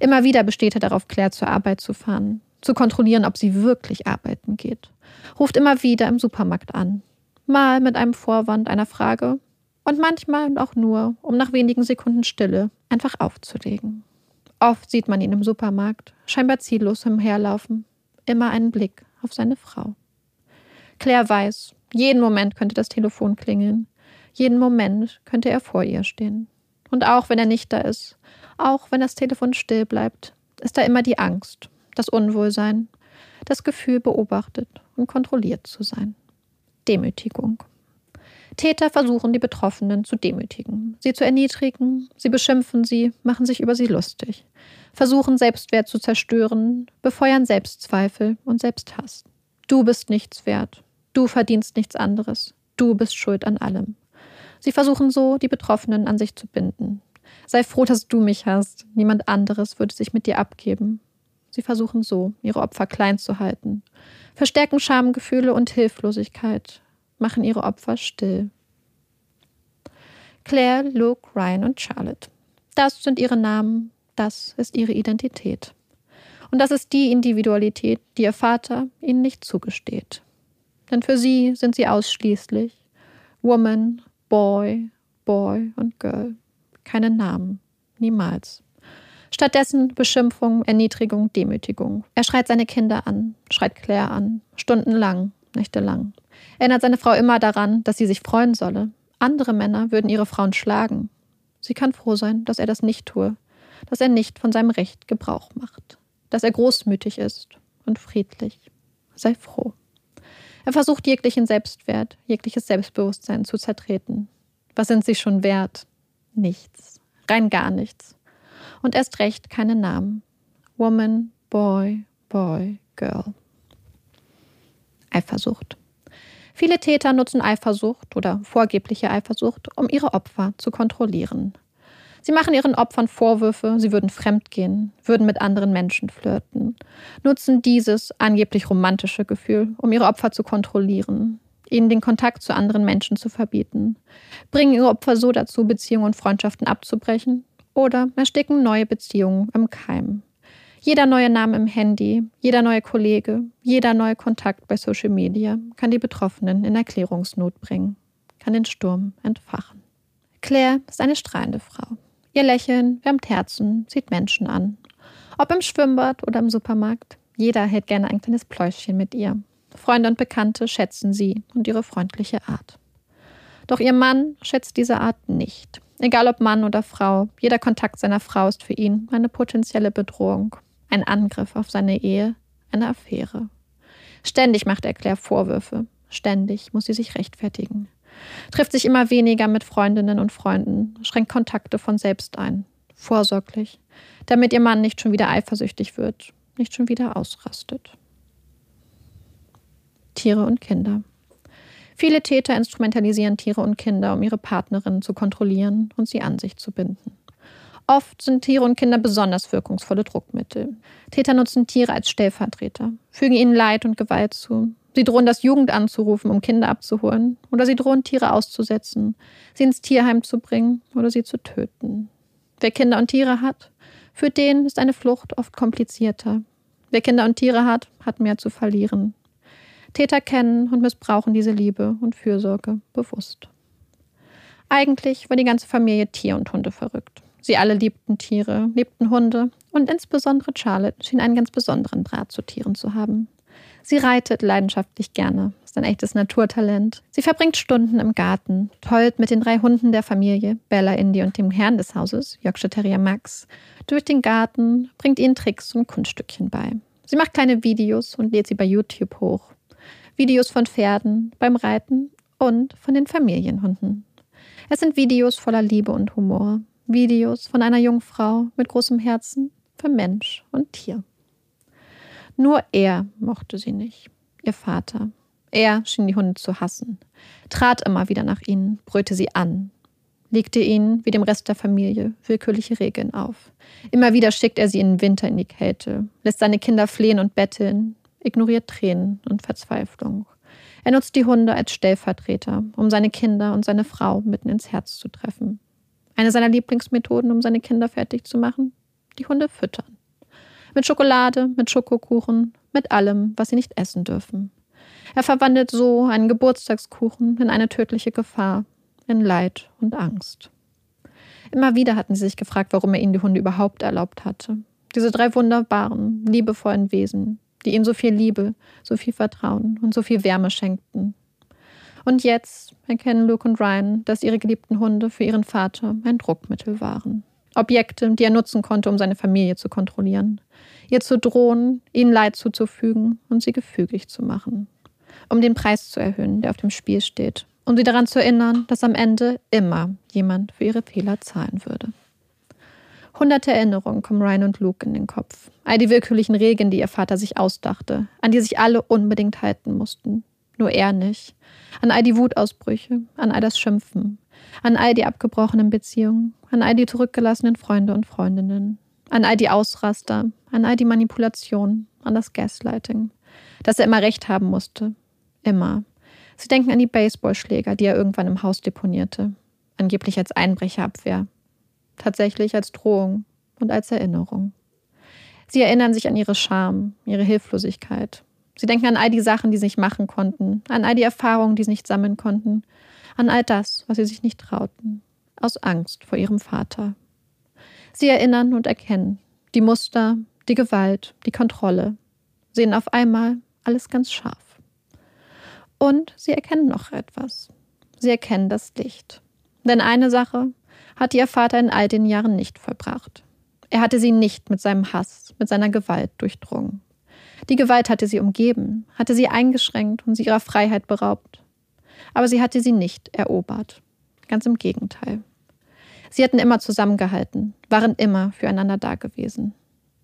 Immer wieder besteht er darauf, Claire zur Arbeit zu fahren, zu kontrollieren, ob sie wirklich arbeiten geht. Ruft immer wieder im Supermarkt an, mal mit einem Vorwand einer Frage und manchmal auch nur, um nach wenigen Sekunden Stille einfach aufzulegen. Oft sieht man ihn im Supermarkt, scheinbar ziellos umherlaufen, immer einen Blick auf seine Frau. Claire weiß, jeden Moment könnte das Telefon klingeln, jeden Moment könnte er vor ihr stehen. Und auch wenn er nicht da ist, auch wenn das Telefon still bleibt, ist da immer die Angst, das Unwohlsein, das Gefühl, beobachtet und kontrolliert zu sein. Demütigung. Täter versuchen, die Betroffenen zu demütigen, sie zu erniedrigen, sie beschimpfen sie, machen sich über sie lustig, versuchen Selbstwert zu zerstören, befeuern Selbstzweifel und Selbsthass. Du bist nichts wert, du verdienst nichts anderes, du bist schuld an allem. Sie versuchen so, die Betroffenen an sich zu binden. Sei froh, dass du mich hast, niemand anderes würde sich mit dir abgeben. Sie versuchen so, ihre Opfer klein zu halten, verstärken Schamgefühle und Hilflosigkeit, machen ihre Opfer still. Claire, Luke, Ryan und Charlotte. Das sind ihre Namen, das ist ihre Identität. Und das ist die Individualität, die ihr Vater ihnen nicht zugesteht. Denn für sie sind sie ausschließlich Woman, Boy, Boy und Girl. Keine Namen. Niemals. Stattdessen Beschimpfung, Erniedrigung, Demütigung. Er schreit seine Kinder an, schreit Claire an, stundenlang, nächtelang. Erinnert seine Frau immer daran, dass sie sich freuen solle. Andere Männer würden ihre Frauen schlagen. Sie kann froh sein, dass er das nicht tue, dass er nicht von seinem Recht Gebrauch macht, dass er großmütig ist und friedlich. Sei froh. Er versucht jeglichen Selbstwert, jegliches Selbstbewusstsein zu zertreten. Was sind sie schon wert? Nichts. Rein gar nichts und erst recht keine Namen. Woman, Boy, Boy, Girl. Eifersucht. Viele Täter nutzen Eifersucht oder vorgebliche Eifersucht, um ihre Opfer zu kontrollieren. Sie machen ihren Opfern Vorwürfe, sie würden fremdgehen, würden mit anderen Menschen flirten, nutzen dieses angeblich romantische Gefühl, um ihre Opfer zu kontrollieren, ihnen den Kontakt zu anderen Menschen zu verbieten, bringen ihre Opfer so dazu, Beziehungen und Freundschaften abzubrechen oder ersticken neue Beziehungen im Keim. Jeder neue Name im Handy, jeder neue Kollege, jeder neue Kontakt bei Social Media kann die Betroffenen in Erklärungsnot bringen, kann den Sturm entfachen. Claire ist eine strahlende Frau. Ihr Lächeln wärmt Herzen, zieht Menschen an. Ob im Schwimmbad oder im Supermarkt, jeder hält gerne ein kleines Pläuschchen mit ihr. Freunde und Bekannte schätzen sie und ihre freundliche Art. Doch ihr Mann schätzt diese Art nicht. Egal ob Mann oder Frau, jeder Kontakt seiner Frau ist für ihn eine potenzielle Bedrohung, ein Angriff auf seine Ehe, eine Affäre. Ständig macht er Claire Vorwürfe, ständig muss sie sich rechtfertigen. Trifft sich immer weniger mit Freundinnen und Freunden, schränkt Kontakte von selbst ein, vorsorglich, damit ihr Mann nicht schon wieder eifersüchtig wird, nicht schon wieder ausrastet. Tiere und Kinder. Viele Täter instrumentalisieren Tiere und Kinder, um ihre Partnerinnen zu kontrollieren und sie an sich zu binden. Oft sind Tiere und Kinder besonders wirkungsvolle Druckmittel. Täter nutzen Tiere als Stellvertreter, fügen ihnen Leid und Gewalt zu. Sie drohen das Jugend anzurufen, um Kinder abzuholen, oder sie drohen Tiere auszusetzen, sie ins Tierheim zu bringen oder sie zu töten. Wer Kinder und Tiere hat, Für den ist eine Flucht oft komplizierter. Wer Kinder und Tiere hat, hat mehr zu verlieren. Täter kennen und missbrauchen diese Liebe und Fürsorge bewusst. Eigentlich war die ganze Familie Tier- und Hunde verrückt. Sie alle liebten Tiere, liebten Hunde und insbesondere Charlotte schien einen ganz besonderen Draht zu Tieren zu haben. Sie reitet leidenschaftlich gerne, ist ein echtes Naturtalent. Sie verbringt Stunden im Garten, tollt mit den drei Hunden der Familie, Bella, Indy und dem Herrn des Hauses, Yorkshire Terrier Max, durch den Garten, bringt ihnen Tricks und Kunststückchen bei. Sie macht kleine Videos und lädt sie bei YouTube hoch. Videos von Pferden, beim Reiten und von den Familienhunden. Es sind Videos voller Liebe und Humor. Videos von einer jungen Frau mit großem Herzen für Mensch und Tier. Nur er mochte sie nicht, ihr Vater. Er schien die Hunde zu hassen, trat immer wieder nach ihnen, brüllte sie an, legte ihnen, wie dem Rest der Familie, willkürliche Regeln auf. Immer wieder schickt er sie in den Winter in die Kälte, lässt seine Kinder flehen und betteln, ignoriert Tränen und Verzweiflung. Er nutzt die Hunde als Stellvertreter, um seine Kinder und seine Frau mitten ins Herz zu treffen. Eine seiner Lieblingsmethoden, um seine Kinder fertig zu machen? Die Hunde füttern. Mit Schokolade, mit Schokokuchen, mit allem, was sie nicht essen dürfen. Er verwandelt so einen Geburtstagskuchen in eine tödliche Gefahr, in Leid und Angst. Immer wieder hatten sie sich gefragt, warum er ihnen die Hunde überhaupt erlaubt hatte. Diese drei wunderbaren, liebevollen Wesen, die ihm so viel Liebe, so viel Vertrauen und so viel Wärme schenkten. Und jetzt erkennen Luke und Ryan, dass ihre geliebten Hunde für ihren Vater ein Druckmittel waren. Objekte, die er nutzen konnte, um seine Familie zu kontrollieren, ihr zu drohen, ihnen Leid zuzufügen und sie gefügig zu machen. Um den Preis zu erhöhen, der auf dem Spiel steht. Um sie daran zu erinnern, dass am Ende immer jemand für ihre Fehler zahlen würde. Hunderte Erinnerungen kommen Ryan und Luke in den Kopf. All die willkürlichen Regeln, die ihr Vater sich ausdachte, an die sich alle unbedingt halten mussten. Nur er nicht an all die Wutausbrüche, an all das Schimpfen, an all die abgebrochenen Beziehungen, an all die zurückgelassenen Freunde und Freundinnen, an all die Ausraster, an all die Manipulationen, an das Gaslighting, dass er immer recht haben musste. Immer. Sie denken an die Baseballschläger, die er irgendwann im Haus deponierte, angeblich als Einbrecherabwehr, tatsächlich als Drohung und als Erinnerung. Sie erinnern sich an ihre Scham, ihre Hilflosigkeit, Sie denken an all die Sachen, die sie nicht machen konnten, an all die Erfahrungen, die sie nicht sammeln konnten, an all das, was sie sich nicht trauten, aus Angst vor ihrem Vater. Sie erinnern und erkennen die Muster, die Gewalt, die Kontrolle, sehen auf einmal alles ganz scharf. Und sie erkennen noch etwas. Sie erkennen das Licht. Denn eine Sache hatte ihr Vater in all den Jahren nicht vollbracht. Er hatte sie nicht mit seinem Hass, mit seiner Gewalt durchdrungen. Die Gewalt hatte sie umgeben, hatte sie eingeschränkt und sie ihrer Freiheit beraubt. Aber sie hatte sie nicht erobert. Ganz im Gegenteil. Sie hatten immer zusammengehalten, waren immer füreinander da gewesen.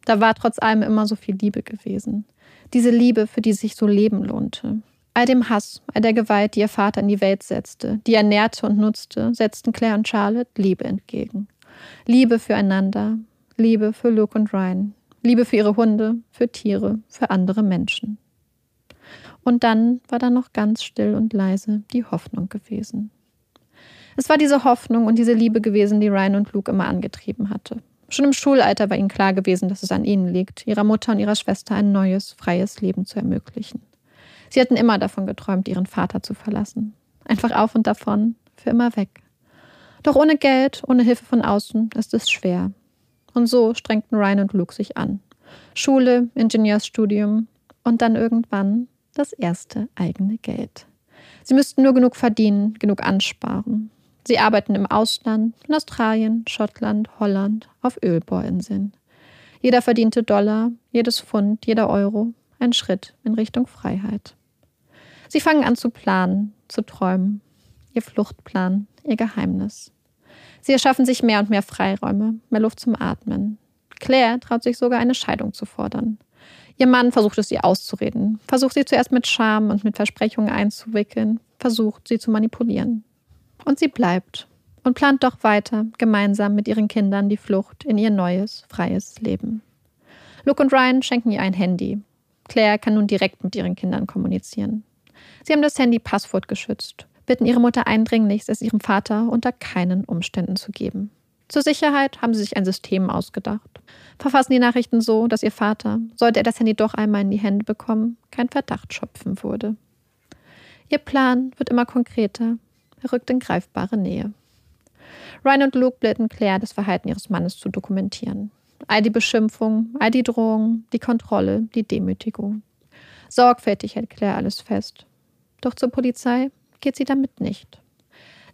Da war trotz allem immer so viel Liebe gewesen. Diese Liebe, für die sich so Leben lohnte. All dem Hass, all der Gewalt, die ihr Vater in die Welt setzte, die er nährte und nutzte, setzten Claire und Charlotte Liebe entgegen. Liebe füreinander, Liebe für Luke und Ryan, Liebe für ihre Hunde, für Tiere, für andere Menschen. Und dann war da noch ganz still und leise die Hoffnung gewesen. Es war diese Hoffnung und diese Liebe gewesen, die Ryan und Luke immer angetrieben hatte. Schon im Schulalter war ihnen klar gewesen, dass es an ihnen liegt, ihrer Mutter und ihrer Schwester ein neues, freies Leben zu ermöglichen. Sie hatten immer davon geträumt, ihren Vater zu verlassen. Einfach auf und davon, für immer weg. Doch ohne Geld, ohne Hilfe von außen ist es schwer. Und so strengten Ryan und Luke sich an. Schule, Ingenieursstudium und dann irgendwann das erste eigene Geld. Sie müssten nur genug verdienen, genug ansparen. Sie arbeiten im Ausland, in Australien, Schottland, Holland, auf Ölbohrinseln. Jeder verdiente Dollar, jedes Pfund, jeder Euro, ein Schritt in Richtung Freiheit. Sie fangen an zu planen, zu träumen. Ihr Fluchtplan, ihr Geheimnis. Sie erschaffen sich mehr und mehr Freiräume, mehr Luft zum Atmen. Claire traut sich sogar eine Scheidung zu fordern. Ihr Mann versucht es ihr auszureden, versucht sie zuerst mit Scham und mit Versprechungen einzuwickeln, versucht sie zu manipulieren. Und sie bleibt und plant doch weiter, gemeinsam mit ihren Kindern die Flucht in ihr neues, freies Leben. Luke und Ryan schenken ihr ein Handy. Claire kann nun direkt mit ihren Kindern kommunizieren. Sie haben das Handy Passwort geschützt bitten ihre Mutter eindringlichst, es ihrem Vater unter keinen Umständen zu geben. Zur Sicherheit haben sie sich ein System ausgedacht. Verfassen die Nachrichten so, dass ihr Vater, sollte er das Handy doch einmal in die Hände bekommen, kein Verdacht schöpfen würde. Ihr Plan wird immer konkreter. Er rückt in greifbare Nähe. Ryan und Luke bitten Claire, das Verhalten ihres Mannes zu dokumentieren. All die Beschimpfungen, all die Drohungen, die Kontrolle, die Demütigung. Sorgfältig hält Claire alles fest. Doch zur Polizei geht sie damit nicht.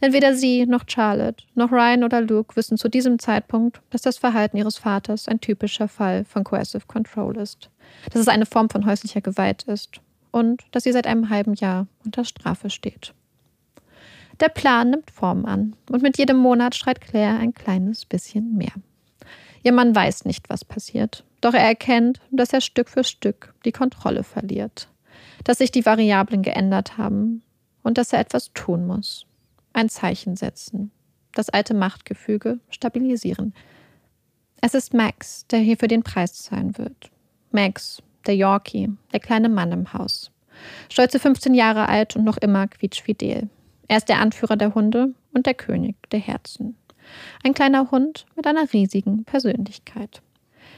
Denn weder sie noch Charlotte noch Ryan oder Luke wissen zu diesem Zeitpunkt, dass das Verhalten ihres Vaters ein typischer Fall von Coercive Control ist, dass es eine Form von häuslicher Gewalt ist und dass sie seit einem halben Jahr unter Strafe steht. Der Plan nimmt Form an und mit jedem Monat schreit Claire ein kleines bisschen mehr. Ihr Mann weiß nicht, was passiert, doch er erkennt, dass er Stück für Stück die Kontrolle verliert, dass sich die Variablen geändert haben und dass er etwas tun muss. Ein Zeichen setzen, das alte Machtgefüge stabilisieren. Es ist Max, der hier für den Preis zahlen wird. Max, der Yorkie, der kleine Mann im Haus. Stolze 15 Jahre alt und noch immer quietschfidel. Er ist der Anführer der Hunde und der König der Herzen. Ein kleiner Hund mit einer riesigen Persönlichkeit.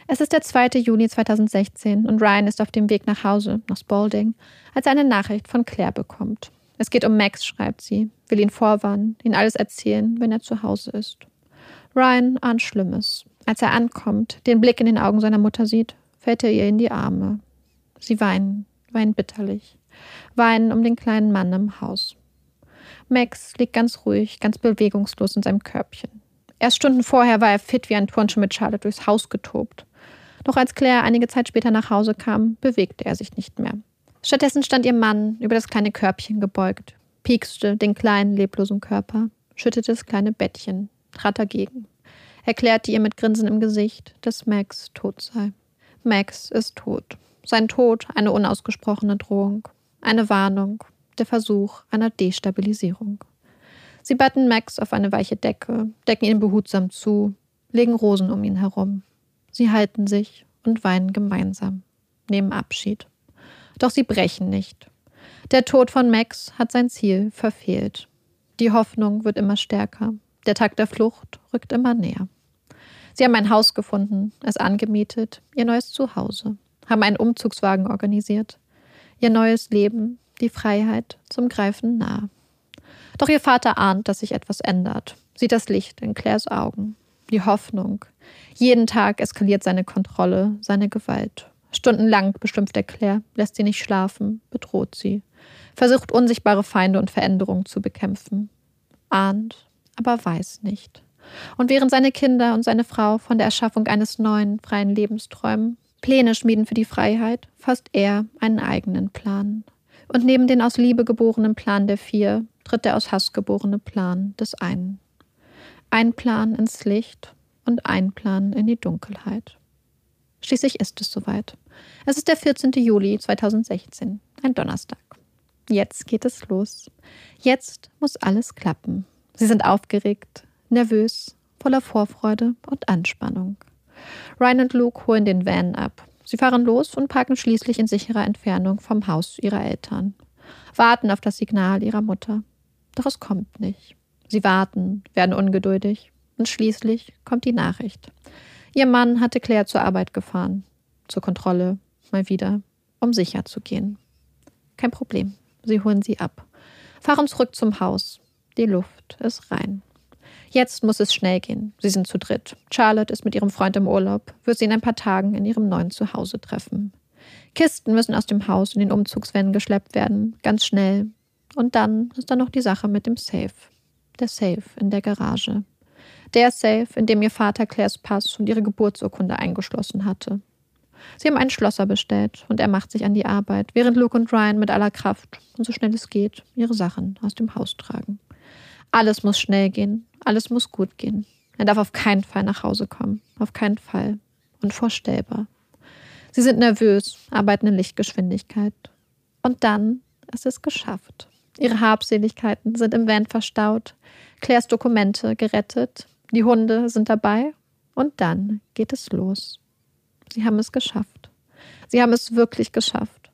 Es ist der 2. Juni 2016 und Ryan ist auf dem Weg nach Hause, nach Spalding, als er eine Nachricht von Claire bekommt. Es geht um Max, schreibt sie, will ihn vorwarnen, ihn alles erzählen, wenn er zu Hause ist. Ryan ahnt Schlimmes. Als er ankommt, den Blick in den Augen seiner Mutter sieht, fällt er ihr in die Arme. Sie weinen, weinen bitterlich, weinen um den kleinen Mann im Haus. Max liegt ganz ruhig, ganz bewegungslos in seinem Körbchen. Erst Stunden vorher war er fit wie ein Turnschuh mit Charlotte durchs Haus getobt. Doch als Claire einige Zeit später nach Hause kam, bewegte er sich nicht mehr. Stattdessen stand ihr Mann über das kleine Körbchen gebeugt, piekste den kleinen, leblosen Körper, schüttete das kleine Bettchen, trat dagegen, erklärte ihr mit Grinsen im Gesicht, dass Max tot sei. Max ist tot. Sein Tod eine unausgesprochene Drohung, eine Warnung, der Versuch einer Destabilisierung. Sie betten Max auf eine weiche Decke, decken ihn behutsam zu, legen Rosen um ihn herum. Sie halten sich und weinen gemeinsam, nehmen Abschied. Doch sie brechen nicht. Der Tod von Max hat sein Ziel verfehlt. Die Hoffnung wird immer stärker. Der Tag der Flucht rückt immer näher. Sie haben ein Haus gefunden, es angemietet, ihr neues Zuhause, haben einen Umzugswagen organisiert. Ihr neues Leben die Freiheit zum Greifen nah. Doch ihr Vater ahnt, dass sich etwas ändert, sieht das Licht in Claires Augen, die Hoffnung. Jeden Tag eskaliert seine Kontrolle, seine Gewalt. Stundenlang bestimmt er Claire, lässt sie nicht schlafen, bedroht sie, versucht unsichtbare Feinde und Veränderungen zu bekämpfen. Ahnt, aber weiß nicht. Und während seine Kinder und seine Frau von der Erschaffung eines neuen, freien Lebens träumen, Pläne schmieden für die Freiheit, fasst er einen eigenen Plan. Und neben den aus Liebe geborenen Plan der vier tritt der aus Hass geborene Plan des einen. Ein Plan ins Licht und ein Plan in die Dunkelheit. Schließlich ist es soweit. Es ist der 14. Juli 2016, ein Donnerstag. Jetzt geht es los. Jetzt muss alles klappen. Sie sind aufgeregt, nervös, voller Vorfreude und Anspannung. Ryan und Luke holen den Van ab Sie fahren los und parken schließlich in sicherer Entfernung vom Haus ihrer Eltern. Warten auf das Signal ihrer Mutter. Doch es kommt nicht. Sie warten, werden ungeduldig. Und schließlich kommt die Nachricht. Ihr Mann hatte Claire zur Arbeit gefahren. Zur Kontrolle. Mal wieder. Um sicher zu gehen. Kein Problem. Sie holen sie ab. Fahren zurück zum Haus. Die Luft ist rein. Jetzt muss es schnell gehen. Sie sind zu dritt. Charlotte ist mit ihrem Freund im Urlaub, wird sie in ein paar Tagen in ihrem neuen Zuhause treffen. Kisten müssen aus dem Haus in den Umzugswannen geschleppt werden, ganz schnell. Und dann ist da noch die Sache mit dem Safe. Der Safe in der Garage. Der Safe, in dem ihr Vater Claires Pass und ihre Geburtsurkunde eingeschlossen hatte. Sie haben einen Schlosser bestellt und er macht sich an die Arbeit, während Luke und Ryan mit aller Kraft und so schnell es geht ihre Sachen aus dem Haus tragen. Alles muss schnell gehen, alles muss gut gehen. Er darf auf keinen Fall nach Hause kommen. Auf keinen Fall. Unvorstellbar. Sie sind nervös, arbeiten in Lichtgeschwindigkeit. Und dann ist es geschafft. Ihre Habseligkeiten sind im Van verstaut, Claires Dokumente gerettet, die Hunde sind dabei und dann geht es los. Sie haben es geschafft. Sie haben es wirklich geschafft.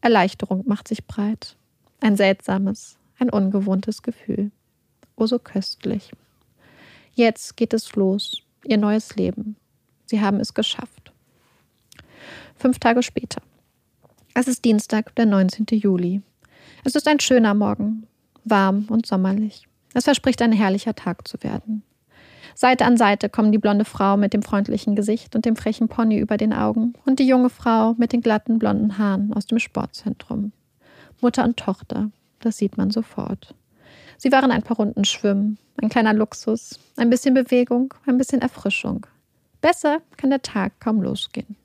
Erleichterung macht sich breit. Ein seltsames, ein ungewohntes Gefühl. Oh so köstlich. Jetzt geht es los, ihr neues Leben. Sie haben es geschafft. Fünf Tage später. Es ist Dienstag, der 19. Juli. Es ist ein schöner Morgen, warm und sommerlich. Es verspricht ein herrlicher Tag zu werden. Seite an Seite kommen die blonde Frau mit dem freundlichen Gesicht und dem frechen Pony über den Augen und die junge Frau mit den glatten blonden Haaren aus dem Sportzentrum. Mutter und Tochter, das sieht man sofort. Sie waren ein paar Runden schwimmen, ein kleiner Luxus, ein bisschen Bewegung, ein bisschen Erfrischung. Besser kann der Tag kaum losgehen.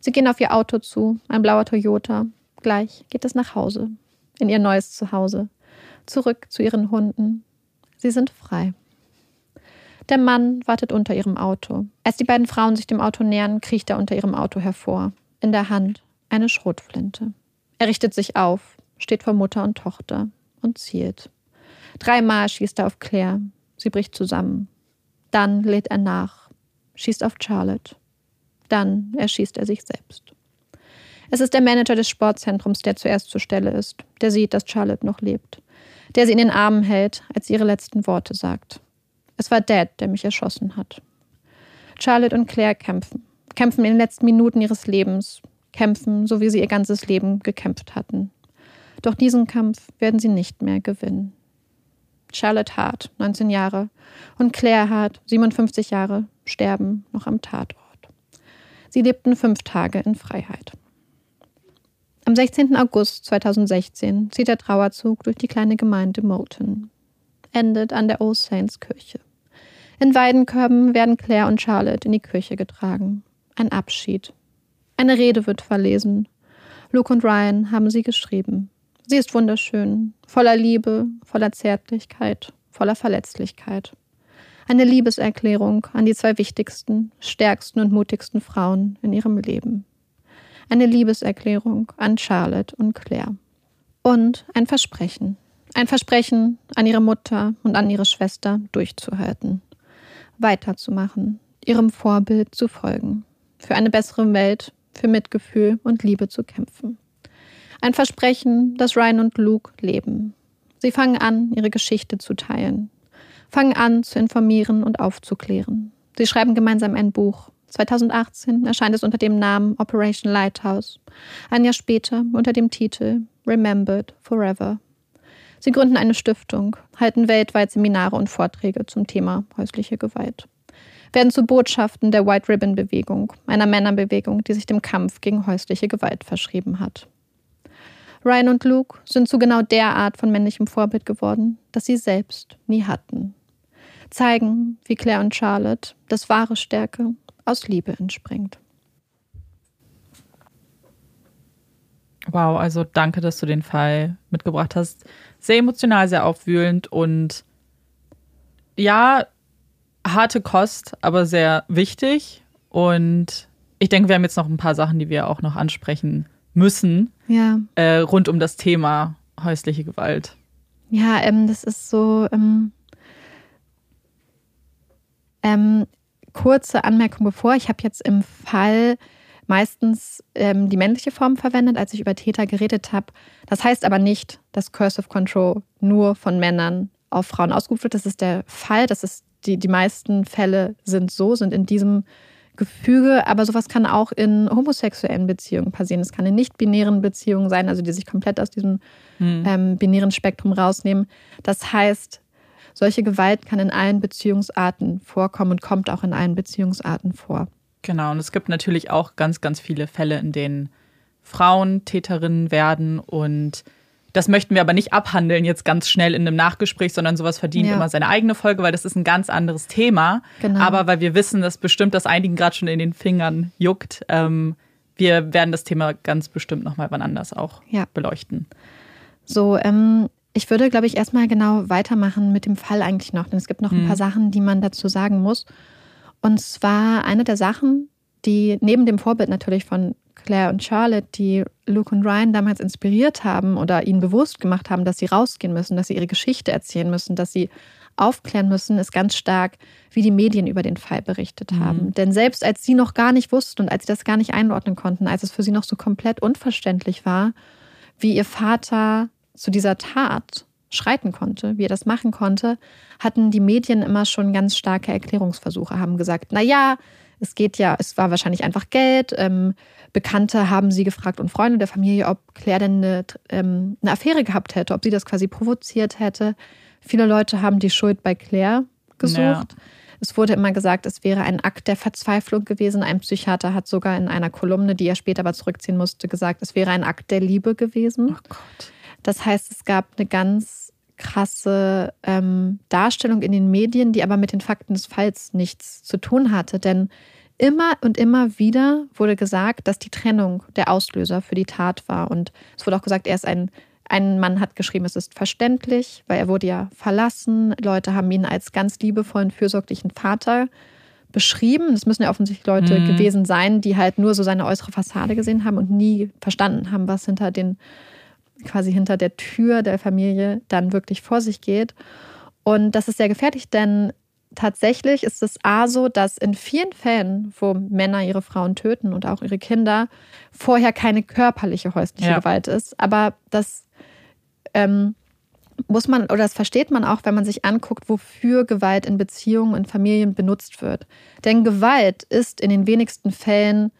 Sie gehen auf ihr Auto zu, ein blauer Toyota. Gleich geht es nach Hause, in ihr neues Zuhause, zurück zu ihren Hunden. Sie sind frei. Der Mann wartet unter ihrem Auto. Als die beiden Frauen sich dem Auto nähern, kriecht er unter ihrem Auto hervor. In der Hand eine Schrotflinte. Er richtet sich auf, steht vor Mutter und Tochter und zielt. Dreimal schießt er auf Claire. Sie bricht zusammen. Dann lädt er nach, schießt auf Charlotte. Dann erschießt er sich selbst. Es ist der Manager des Sportzentrums, der zuerst zur Stelle ist, der sieht, dass Charlotte noch lebt, der sie in den Armen hält, als sie ihre letzten Worte sagt. Es war Dad, der mich erschossen hat. Charlotte und Claire kämpfen, kämpfen in den letzten Minuten ihres Lebens, kämpfen, so wie sie ihr ganzes Leben gekämpft hatten. Doch diesen Kampf werden sie nicht mehr gewinnen. Charlotte Hart, 19 Jahre, und Claire Hart, 57 Jahre, sterben noch am Tatort. Sie lebten fünf Tage in Freiheit. Am 16. August 2016 zieht der Trauerzug durch die kleine Gemeinde Moulton, endet an der All Saints Kirche. In Weidenkörben werden Claire und Charlotte in die Kirche getragen. Ein Abschied. Eine Rede wird verlesen. Luke und Ryan haben sie geschrieben. Sie ist wunderschön, voller Liebe, voller Zärtlichkeit, voller Verletzlichkeit. Eine Liebeserklärung an die zwei wichtigsten, stärksten und mutigsten Frauen in ihrem Leben. Eine Liebeserklärung an Charlotte und Claire. Und ein Versprechen. Ein Versprechen an ihre Mutter und an ihre Schwester durchzuhalten. Weiterzumachen, ihrem Vorbild zu folgen. Für eine bessere Welt, für Mitgefühl und Liebe zu kämpfen. Ein Versprechen, dass Ryan und Luke leben. Sie fangen an, ihre Geschichte zu teilen. Fangen an, zu informieren und aufzuklären. Sie schreiben gemeinsam ein Buch. 2018 erscheint es unter dem Namen Operation Lighthouse. Ein Jahr später unter dem Titel Remembered Forever. Sie gründen eine Stiftung, halten weltweit Seminare und Vorträge zum Thema häusliche Gewalt. Werden zu Botschaften der White Ribbon Bewegung, einer Männerbewegung, die sich dem Kampf gegen häusliche Gewalt verschrieben hat. Ryan und Luke sind zu genau der Art von männlichem Vorbild geworden, das sie selbst nie hatten. Zeigen, wie Claire und Charlotte, dass wahre Stärke aus Liebe entspringt. Wow, also danke, dass du den Fall mitgebracht hast. Sehr emotional, sehr aufwühlend und ja, harte Kost, aber sehr wichtig. Und ich denke, wir haben jetzt noch ein paar Sachen, die wir auch noch ansprechen müssen ja. äh, rund um das Thema häusliche Gewalt. Ja, ähm, das ist so. Ähm, ähm, kurze Anmerkung bevor. Ich habe jetzt im Fall meistens ähm, die männliche Form verwendet, als ich über Täter geredet habe. Das heißt aber nicht, dass Cursive Control nur von Männern auf Frauen ausgeübt wird. Das ist der Fall. Das ist die, die meisten Fälle sind so, sind in diesem Gefüge, aber sowas kann auch in homosexuellen Beziehungen passieren. Es kann in nicht-binären Beziehungen sein, also die sich komplett aus diesem hm. ähm, binären Spektrum rausnehmen. Das heißt, solche Gewalt kann in allen Beziehungsarten vorkommen und kommt auch in allen Beziehungsarten vor. Genau, und es gibt natürlich auch ganz, ganz viele Fälle, in denen Frauen Täterinnen werden und das möchten wir aber nicht abhandeln jetzt ganz schnell in einem Nachgespräch, sondern sowas verdient ja. immer seine eigene Folge, weil das ist ein ganz anderes Thema. Genau. Aber weil wir wissen, dass bestimmt das einigen gerade schon in den Fingern juckt, ähm, wir werden das Thema ganz bestimmt nochmal wann anders auch ja. beleuchten. So, ähm, ich würde, glaube ich, erstmal genau weitermachen mit dem Fall eigentlich noch, denn es gibt noch ein mhm. paar Sachen, die man dazu sagen muss. Und zwar eine der Sachen, die neben dem Vorbild natürlich von Claire und Charlotte, die Luke und Ryan damals inspiriert haben oder ihnen bewusst gemacht haben, dass sie rausgehen müssen, dass sie ihre Geschichte erzählen müssen, dass sie aufklären müssen, ist ganz stark, wie die Medien über den Fall berichtet mhm. haben. Denn selbst als sie noch gar nicht wussten und als sie das gar nicht einordnen konnten, als es für sie noch so komplett unverständlich war, wie ihr Vater zu dieser Tat schreiten konnte, wie er das machen konnte, hatten die Medien immer schon ganz starke Erklärungsversuche, haben gesagt, na ja, es geht ja, es war wahrscheinlich einfach Geld. Ähm, Bekannte haben sie gefragt und Freunde der Familie, ob Claire denn eine, ähm, eine Affäre gehabt hätte, ob sie das quasi provoziert hätte. Viele Leute haben die Schuld bei Claire gesucht. Ja. Es wurde immer gesagt, es wäre ein Akt der Verzweiflung gewesen. Ein Psychiater hat sogar in einer Kolumne, die er später aber zurückziehen musste, gesagt, es wäre ein Akt der Liebe gewesen. Oh Gott. Das heißt, es gab eine ganz krasse ähm, Darstellung in den Medien, die aber mit den Fakten des Falls nichts zu tun hatte. Denn immer und immer wieder wurde gesagt, dass die Trennung der Auslöser für die Tat war. Und es wurde auch gesagt, er ist ein ein Mann hat geschrieben, es ist verständlich, weil er wurde ja verlassen. Leute haben ihn als ganz liebevollen, fürsorglichen Vater beschrieben. Das müssen ja offensichtlich Leute mhm. gewesen sein, die halt nur so seine äußere Fassade gesehen haben und nie verstanden haben, was hinter den, quasi hinter der Tür der Familie dann wirklich vor sich geht. Und das ist sehr gefährlich, denn tatsächlich ist es A so, dass in vielen Fällen, wo Männer ihre Frauen töten und auch ihre Kinder, vorher keine körperliche häusliche ja. Gewalt ist, aber das ähm, muss man, oder das versteht man auch, wenn man sich anguckt, wofür Gewalt in Beziehungen und Familien benutzt wird. Denn Gewalt ist in den wenigsten Fällen,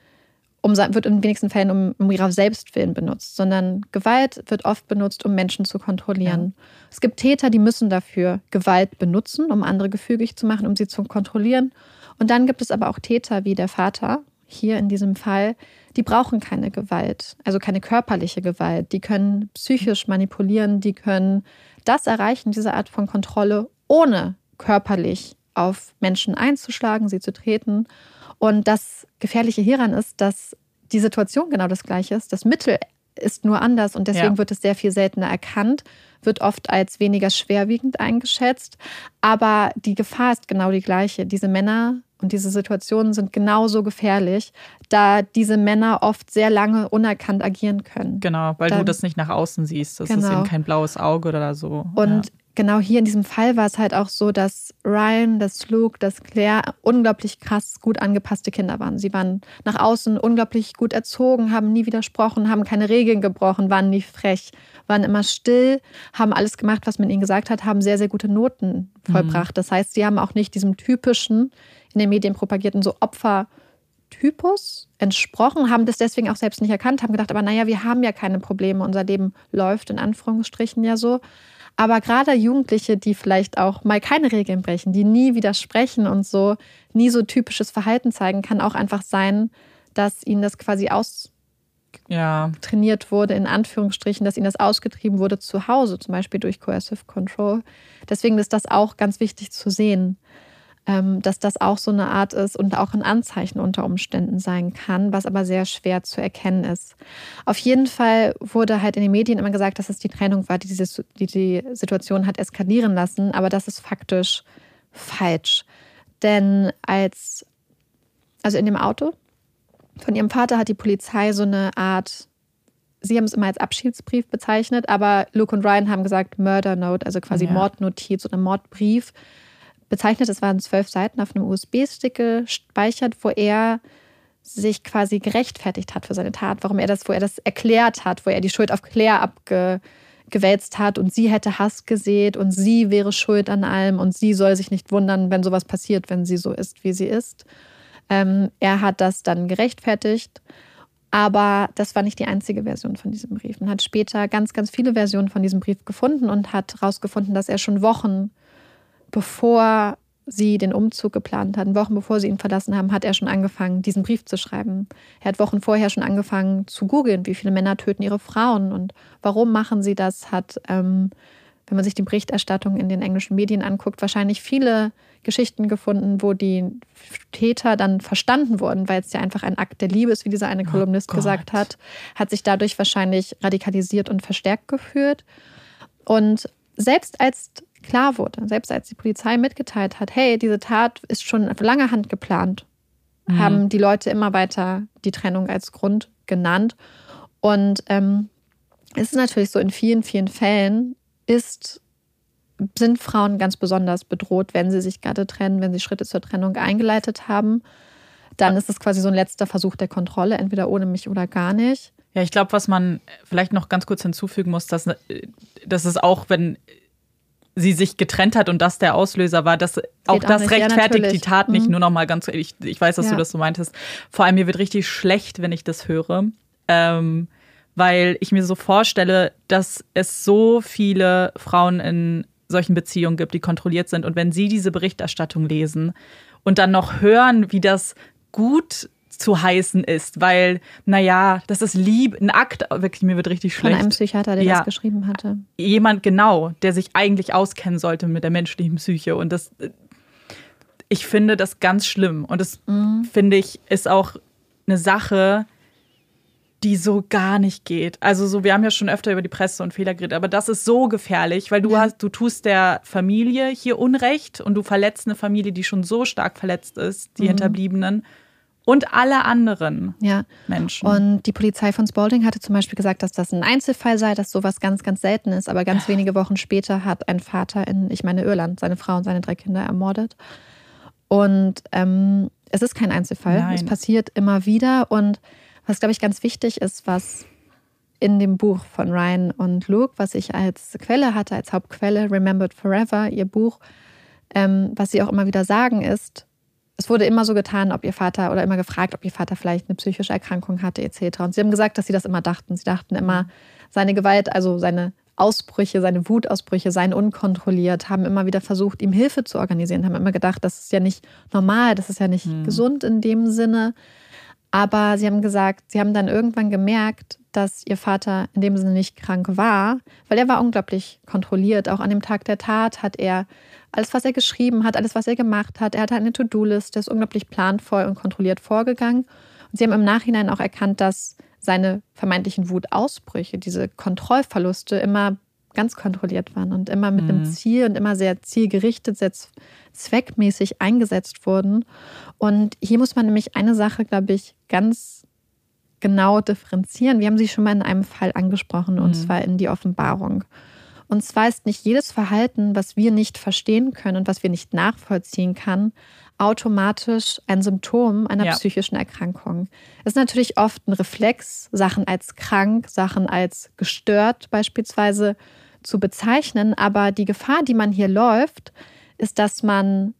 um, wird in wenigsten Fällen um, um ihrer Selbstwillen benutzt, sondern Gewalt wird oft benutzt, um Menschen zu kontrollieren. Ja. Es gibt Täter, die müssen dafür Gewalt benutzen, um andere gefügig zu machen, um sie zu kontrollieren. Und dann gibt es aber auch Täter wie der Vater, hier in diesem Fall, die brauchen keine Gewalt, also keine körperliche Gewalt. Die können psychisch manipulieren, die können das erreichen, diese Art von Kontrolle, ohne körperlich auf Menschen einzuschlagen, sie zu treten. Und das Gefährliche hieran ist, dass die Situation genau das gleiche ist. Das Mittel ist nur anders und deswegen ja. wird es sehr viel seltener erkannt, wird oft als weniger schwerwiegend eingeschätzt. Aber die Gefahr ist genau die gleiche. Diese Männer und diese Situationen sind genauso gefährlich, da diese Männer oft sehr lange unerkannt agieren können. Genau, weil Dann, du das nicht nach außen siehst. Das genau. ist eben kein blaues Auge oder so. Und ja. Genau hier in diesem Fall war es halt auch so, dass Ryan, dass Luke, dass Claire unglaublich krass gut angepasste Kinder waren. Sie waren nach außen unglaublich gut erzogen, haben nie widersprochen, haben keine Regeln gebrochen, waren nie frech, waren immer still, haben alles gemacht, was man ihnen gesagt hat, haben sehr, sehr gute Noten vollbracht. Mhm. Das heißt, sie haben auch nicht diesem typischen in den Medien propagierten so Opfertypus entsprochen, haben das deswegen auch selbst nicht erkannt, haben gedacht, aber naja, wir haben ja keine Probleme, unser Leben läuft in Anführungsstrichen ja so. Aber gerade Jugendliche, die vielleicht auch mal keine Regeln brechen, die nie widersprechen und so, nie so typisches Verhalten zeigen, kann auch einfach sein, dass ihnen das quasi aus ja. trainiert wurde, in Anführungsstrichen, dass ihnen das ausgetrieben wurde zu Hause, zum Beispiel durch Coercive Control. Deswegen ist das auch ganz wichtig zu sehen. Ähm, dass das auch so eine Art ist und auch ein Anzeichen unter Umständen sein kann, was aber sehr schwer zu erkennen ist. Auf jeden Fall wurde halt in den Medien immer gesagt, dass es die Trennung war, die diese, die, die Situation hat eskalieren lassen, aber das ist faktisch falsch. Denn als, also in dem Auto von ihrem Vater hat die Polizei so eine Art Sie haben es immer als Abschiedsbrief bezeichnet, aber Luke und Ryan haben gesagt Murder Note, also quasi ja. Mordnotiz oder Mordbrief bezeichnet. Es waren zwölf Seiten auf einem USB-Stick gespeichert, wo er sich quasi gerechtfertigt hat für seine Tat, warum er das, wo er das erklärt hat, wo er die Schuld auf Claire abgewälzt hat und sie hätte Hass gesät und sie wäre schuld an allem und sie soll sich nicht wundern, wenn sowas passiert, wenn sie so ist, wie sie ist. Ähm, er hat das dann gerechtfertigt, aber das war nicht die einzige Version von diesem Brief. Man hat später ganz, ganz viele Versionen von diesem Brief gefunden und hat herausgefunden, dass er schon Wochen bevor sie den Umzug geplant hatten, Wochen bevor sie ihn verlassen haben, hat er schon angefangen, diesen Brief zu schreiben. Er hat Wochen vorher schon angefangen zu googeln, wie viele Männer töten ihre Frauen und warum machen sie das, hat, ähm, wenn man sich die Berichterstattung in den englischen Medien anguckt, wahrscheinlich viele Geschichten gefunden, wo die Täter dann verstanden wurden, weil es ja einfach ein Akt der Liebe ist, wie dieser eine oh Kolumnist oh gesagt hat, hat sich dadurch wahrscheinlich radikalisiert und verstärkt gefühlt. Und selbst als klar wurde, selbst als die Polizei mitgeteilt hat, hey, diese Tat ist schon lange Hand geplant, mhm. haben die Leute immer weiter die Trennung als Grund genannt. Und ähm, es ist natürlich so, in vielen, vielen Fällen ist, sind Frauen ganz besonders bedroht, wenn sie sich gerade trennen, wenn sie Schritte zur Trennung eingeleitet haben. Dann ist es quasi so ein letzter Versuch der Kontrolle, entweder ohne mich oder gar nicht. Ja, ich glaube, was man vielleicht noch ganz kurz hinzufügen muss, dass, dass es auch, wenn sie sich getrennt hat und das der Auslöser war, das auch das auch rechtfertigt ja, die Tat nicht. Mhm. Nur noch mal ganz, ich, ich weiß, dass ja. du das so meintest. Vor allem mir wird richtig schlecht, wenn ich das höre, ähm, weil ich mir so vorstelle, dass es so viele Frauen in solchen Beziehungen gibt, die kontrolliert sind und wenn sie diese Berichterstattung lesen und dann noch hören, wie das gut zu heißen ist, weil, naja, das ist lieb, ein Akt, wirklich, mir wird richtig schlecht. Von einem Psychiater, der ja. das geschrieben hatte. Jemand genau, der sich eigentlich auskennen sollte mit der menschlichen Psyche. Und das, ich finde das ganz schlimm. Und das, mhm. finde ich, ist auch eine Sache, die so gar nicht geht. Also so, wir haben ja schon öfter über die Presse und Fehler geredet, aber das ist so gefährlich, weil du ja. hast, du tust der Familie hier Unrecht und du verletzt eine Familie, die schon so stark verletzt ist, die mhm. Hinterbliebenen und alle anderen ja. Menschen. Und die Polizei von Spalding hatte zum Beispiel gesagt, dass das ein Einzelfall sei, dass sowas ganz, ganz selten ist. Aber ganz wenige Wochen später hat ein Vater in, ich meine, Irland, seine Frau und seine drei Kinder ermordet. Und ähm, es ist kein Einzelfall. Nein. Es passiert immer wieder. Und was, glaube ich, ganz wichtig ist, was in dem Buch von Ryan und Luke, was ich als Quelle hatte, als Hauptquelle, Remembered Forever, ihr Buch, ähm, was sie auch immer wieder sagen, ist, es wurde immer so getan, ob ihr Vater oder immer gefragt, ob ihr Vater vielleicht eine psychische Erkrankung hatte, etc. Und sie haben gesagt, dass sie das immer dachten. Sie dachten immer, seine Gewalt, also seine Ausbrüche, seine Wutausbrüche seien unkontrolliert, haben immer wieder versucht, ihm Hilfe zu organisieren, haben immer gedacht, das ist ja nicht normal, das ist ja nicht mhm. gesund in dem Sinne. Aber sie haben gesagt, sie haben dann irgendwann gemerkt, dass ihr Vater in dem Sinne nicht krank war, weil er war unglaublich kontrolliert. Auch an dem Tag der Tat hat er alles, was er geschrieben hat, alles, was er gemacht hat. Er hatte eine To-Do-Liste, ist unglaublich planvoll und kontrolliert vorgegangen. Und sie haben im Nachhinein auch erkannt, dass seine vermeintlichen Wutausbrüche, diese Kontrollverluste immer ganz kontrolliert waren und immer mit mhm. einem Ziel und immer sehr zielgerichtet, sehr zweckmäßig eingesetzt wurden. Und hier muss man nämlich eine Sache, glaube ich, ganz genau differenzieren. Wir haben sie schon mal in einem Fall angesprochen, und mhm. zwar in die Offenbarung. Und zwar ist nicht jedes Verhalten, was wir nicht verstehen können und was wir nicht nachvollziehen kann, automatisch ein Symptom einer ja. psychischen Erkrankung. Es ist natürlich oft ein Reflex, Sachen als krank, Sachen als gestört beispielsweise zu bezeichnen. Aber die Gefahr, die man hier läuft, ist, dass man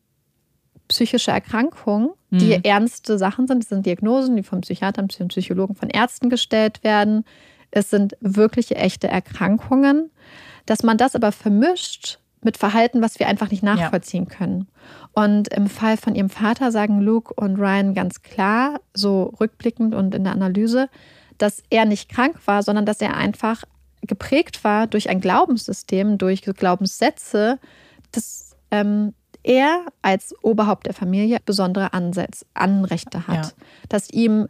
psychische Erkrankungen, die mhm. ernste Sachen sind, das sind Diagnosen, die von Psychiatern, Psychologen, von Ärzten gestellt werden. Es sind wirkliche, echte Erkrankungen dass man das aber vermischt mit Verhalten, was wir einfach nicht nachvollziehen ja. können. Und im Fall von ihrem Vater sagen Luke und Ryan ganz klar, so rückblickend und in der Analyse, dass er nicht krank war, sondern dass er einfach geprägt war durch ein Glaubenssystem, durch Glaubenssätze, dass ähm, er als Oberhaupt der Familie besondere Ansätze, Anrechte hat, ja. dass ihm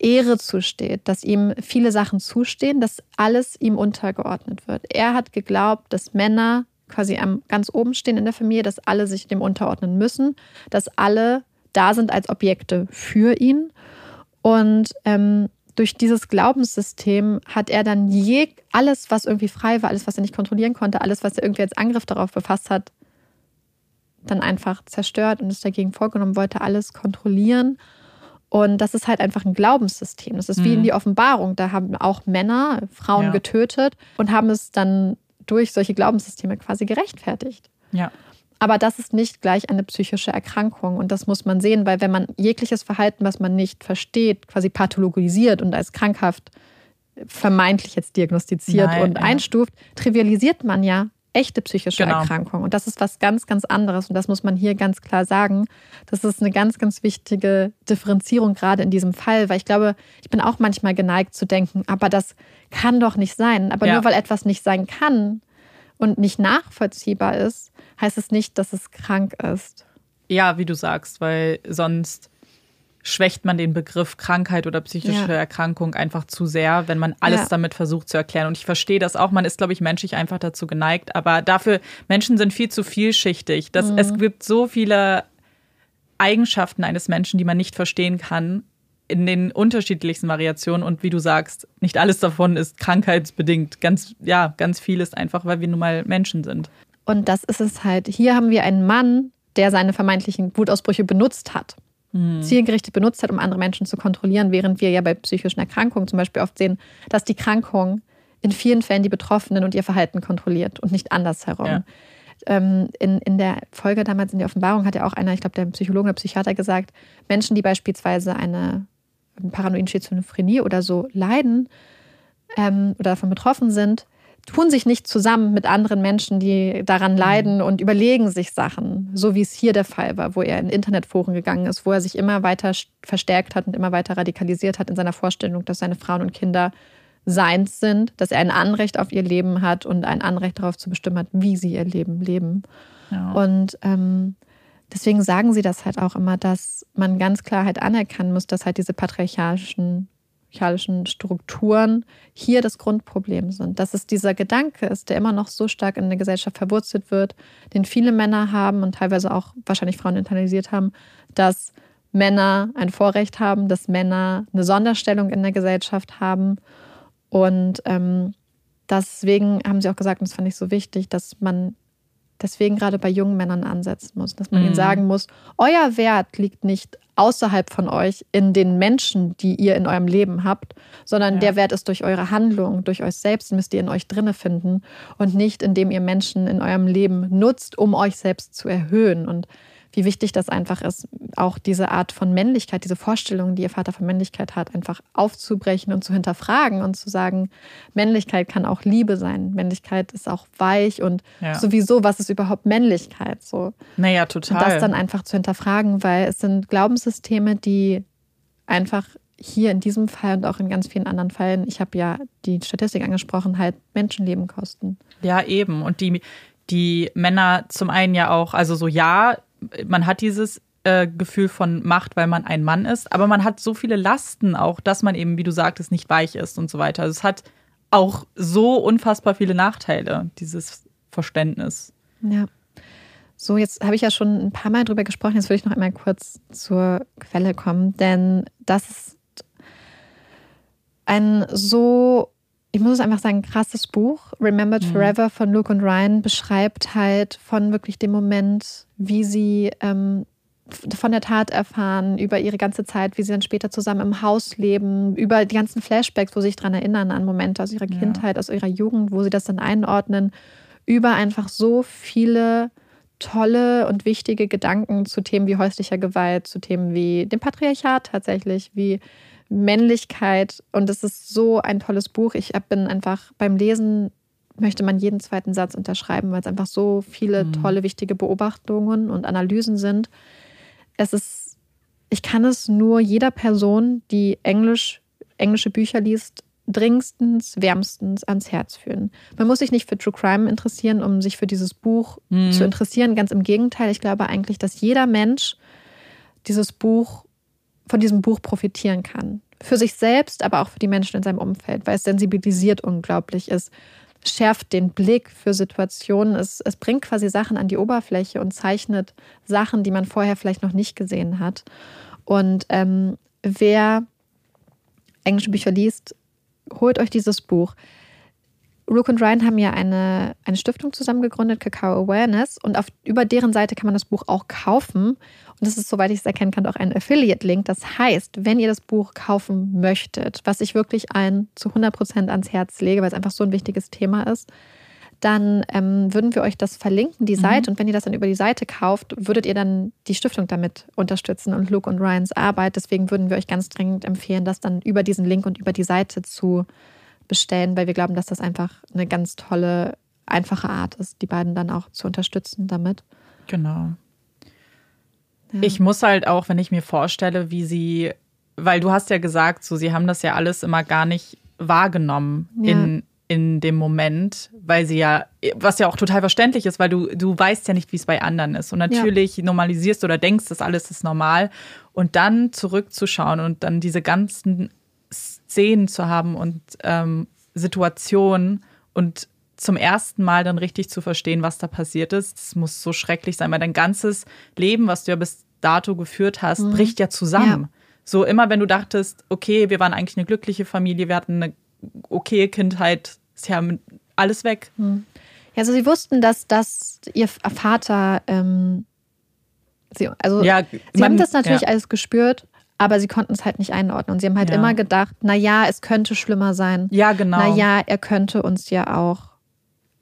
Ehre zusteht, dass ihm viele Sachen zustehen, dass alles ihm untergeordnet wird. Er hat geglaubt, dass Männer quasi am ganz oben stehen in der Familie, dass alle sich dem unterordnen müssen, dass alle da sind als Objekte für ihn. Und ähm, durch dieses Glaubenssystem hat er dann je alles, was irgendwie frei war, alles, was er nicht kontrollieren konnte, alles, was er irgendwie als Angriff darauf befasst hat, dann einfach zerstört und ist dagegen vorgenommen, wollte alles kontrollieren und das ist halt einfach ein Glaubenssystem. Das ist mhm. wie in mhm. die Offenbarung. Da haben auch Männer Frauen ja. getötet und haben es dann durch solche Glaubenssysteme quasi gerechtfertigt. Ja. Aber das ist nicht gleich eine psychische Erkrankung. Und das muss man sehen, weil wenn man jegliches Verhalten, was man nicht versteht, quasi pathologisiert und als krankhaft vermeintlich jetzt diagnostiziert Nein, und ja. einstuft, trivialisiert man ja echte psychische genau. Erkrankung. Und das ist was ganz, ganz anderes. Und das muss man hier ganz klar sagen. Das ist eine ganz, ganz wichtige Differenzierung gerade in diesem Fall, weil ich glaube, ich bin auch manchmal geneigt zu denken, aber das kann doch nicht sein. Aber ja. nur weil etwas nicht sein kann und nicht nachvollziehbar ist, heißt es nicht, dass es krank ist. Ja, wie du sagst, weil sonst schwächt man den Begriff Krankheit oder psychische ja. Erkrankung einfach zu sehr, wenn man alles ja. damit versucht zu erklären. Und ich verstehe das auch. Man ist, glaube ich, menschlich einfach dazu geneigt. Aber dafür, Menschen sind viel zu vielschichtig. Das, mhm. Es gibt so viele Eigenschaften eines Menschen, die man nicht verstehen kann, in den unterschiedlichsten Variationen. Und wie du sagst, nicht alles davon ist krankheitsbedingt. Ganz, ja, ganz viel ist einfach, weil wir nun mal Menschen sind. Und das ist es halt. Hier haben wir einen Mann, der seine vermeintlichen Wutausbrüche benutzt hat mhm. zielgerichtet benutzt hat, um andere Menschen zu kontrollieren, während wir ja bei psychischen Erkrankungen zum Beispiel oft sehen, dass die Krankung in vielen Fällen die Betroffenen und ihr Verhalten kontrolliert und nicht andersherum. Ja. ähm, in, in der Folge damals in der Offenbarung hat ja auch einer, ich glaube, der Psychologe oder Psychiater gesagt, Menschen, die beispielsweise eine paranoiden Schizophrenie oder so leiden ähm, oder davon betroffen sind, tun sich nicht zusammen mit anderen Menschen, die daran mhm. leiden und überlegen sich Sachen, so wie es hier der Fall war, wo er in Internetforen gegangen ist, wo er sich immer weiter verstärkt hat und immer weiter radikalisiert hat in seiner Vorstellung, dass seine Frauen und Kinder seins sind, dass er ein Anrecht auf ihr Leben hat und ein Anrecht darauf zu bestimmen hat, wie sie ihr Leben leben. Ja. Und ähm, deswegen sagen sie das halt auch immer, dass man ganz klar halt anerkennen muss, dass halt diese patriarchalischen patriarchalischen Strukturen hier das Grundproblem sind. Dass es dieser Gedanke ist, der immer noch so stark in der Gesellschaft verwurzelt wird, den viele Männer haben und teilweise auch wahrscheinlich Frauen internalisiert haben, dass Männer ein Vorrecht haben, dass Männer eine Sonderstellung in der Gesellschaft haben. Und ähm, deswegen haben sie auch gesagt, und das fand ich so wichtig, dass man deswegen gerade bei jungen Männern ansetzen muss, dass man mhm. ihnen sagen muss, euer Wert liegt nicht außerhalb von euch in den Menschen, die ihr in eurem Leben habt, sondern ja. der Wert ist durch eure Handlung, durch euch selbst müsst ihr in euch drinne finden und nicht indem ihr Menschen in eurem Leben nutzt, um euch selbst zu erhöhen und wie wichtig das einfach ist, auch diese Art von Männlichkeit, diese Vorstellung, die ihr Vater von Männlichkeit hat, einfach aufzubrechen und zu hinterfragen und zu sagen, Männlichkeit kann auch Liebe sein. Männlichkeit ist auch weich und ja. sowieso, was ist überhaupt Männlichkeit? So. Naja, total. Und das dann einfach zu hinterfragen, weil es sind Glaubenssysteme, die einfach hier in diesem Fall und auch in ganz vielen anderen Fällen, ich habe ja die Statistik angesprochen, halt Menschenleben kosten. Ja, eben. Und die, die Männer zum einen ja auch, also so ja, man hat dieses äh, Gefühl von Macht, weil man ein Mann ist, aber man hat so viele Lasten auch, dass man eben, wie du sagtest, nicht weich ist und so weiter. Also es hat auch so unfassbar viele Nachteile, dieses Verständnis. Ja. So, jetzt habe ich ja schon ein paar Mal drüber gesprochen. Jetzt würde ich noch einmal kurz zur Quelle kommen, denn das ist ein so ich muss einfach sagen, krasses Buch. Remembered mhm. Forever von Luke und Ryan beschreibt halt von wirklich dem Moment, wie sie ähm, von der Tat erfahren, über ihre ganze Zeit, wie sie dann später zusammen im Haus leben, über die ganzen Flashbacks, wo sie sich daran erinnern, an Momente aus ihrer Kindheit, ja. aus ihrer Jugend, wo sie das dann einordnen, über einfach so viele tolle und wichtige Gedanken zu Themen wie häuslicher Gewalt, zu Themen wie dem Patriarchat tatsächlich, wie Männlichkeit. Und es ist so ein tolles Buch. Ich bin einfach beim Lesen möchte man jeden zweiten Satz unterschreiben, weil es einfach so viele mhm. tolle, wichtige Beobachtungen und Analysen sind. Es ist, ich kann es nur jeder Person, die Englisch, englische Bücher liest, dringendstens, wärmstens ans Herz führen. Man muss sich nicht für True Crime interessieren, um sich für dieses Buch mhm. zu interessieren. Ganz im Gegenteil, ich glaube eigentlich, dass jeder Mensch dieses Buch von diesem Buch profitieren kann. Für sich selbst, aber auch für die Menschen in seinem Umfeld, weil es sensibilisiert unglaublich ist, schärft den Blick für Situationen. Es, es bringt quasi Sachen an die Oberfläche und zeichnet Sachen, die man vorher vielleicht noch nicht gesehen hat. Und ähm, wer englische Bücher liest, holt euch dieses Buch. Rook und Ryan haben ja eine, eine Stiftung zusammen gegründet, Kakao Awareness, und auf, über deren Seite kann man das Buch auch kaufen. Und das ist, soweit ich es erkennen kann, auch ein Affiliate-Link. Das heißt, wenn ihr das Buch kaufen möchtet, was ich wirklich allen zu 100 Prozent ans Herz lege, weil es einfach so ein wichtiges Thema ist, dann ähm, würden wir euch das verlinken, die mhm. Seite. Und wenn ihr das dann über die Seite kauft, würdet ihr dann die Stiftung damit unterstützen und Luke und Ryans Arbeit. Deswegen würden wir euch ganz dringend empfehlen, das dann über diesen Link und über die Seite zu bestellen, weil wir glauben, dass das einfach eine ganz tolle, einfache Art ist, die beiden dann auch zu unterstützen damit. Genau. Ja. Ich muss halt auch, wenn ich mir vorstelle, wie sie, weil du hast ja gesagt, so sie haben das ja alles immer gar nicht wahrgenommen ja. in, in dem Moment, weil sie ja, was ja auch total verständlich ist, weil du, du weißt ja nicht, wie es bei anderen ist. Und natürlich ja. normalisierst oder denkst, das alles ist normal. Und dann zurückzuschauen und dann diese ganzen Szenen zu haben und ähm, Situationen und zum ersten Mal dann richtig zu verstehen, was da passiert ist. Das muss so schrecklich sein, weil dein ganzes Leben, was du ja bis dato geführt hast, mhm. bricht ja zusammen. Ja. So immer, wenn du dachtest, okay, wir waren eigentlich eine glückliche Familie, wir hatten eine okaye Kindheit, ist ja alles weg. Mhm. Ja, also sie wussten, dass, dass ihr Vater, ähm, sie, also ja, sie man, haben das natürlich ja. alles gespürt aber sie konnten es halt nicht einordnen. Und sie haben halt ja. immer gedacht, na ja, es könnte schlimmer sein. Ja, genau. Na ja, er könnte uns ja auch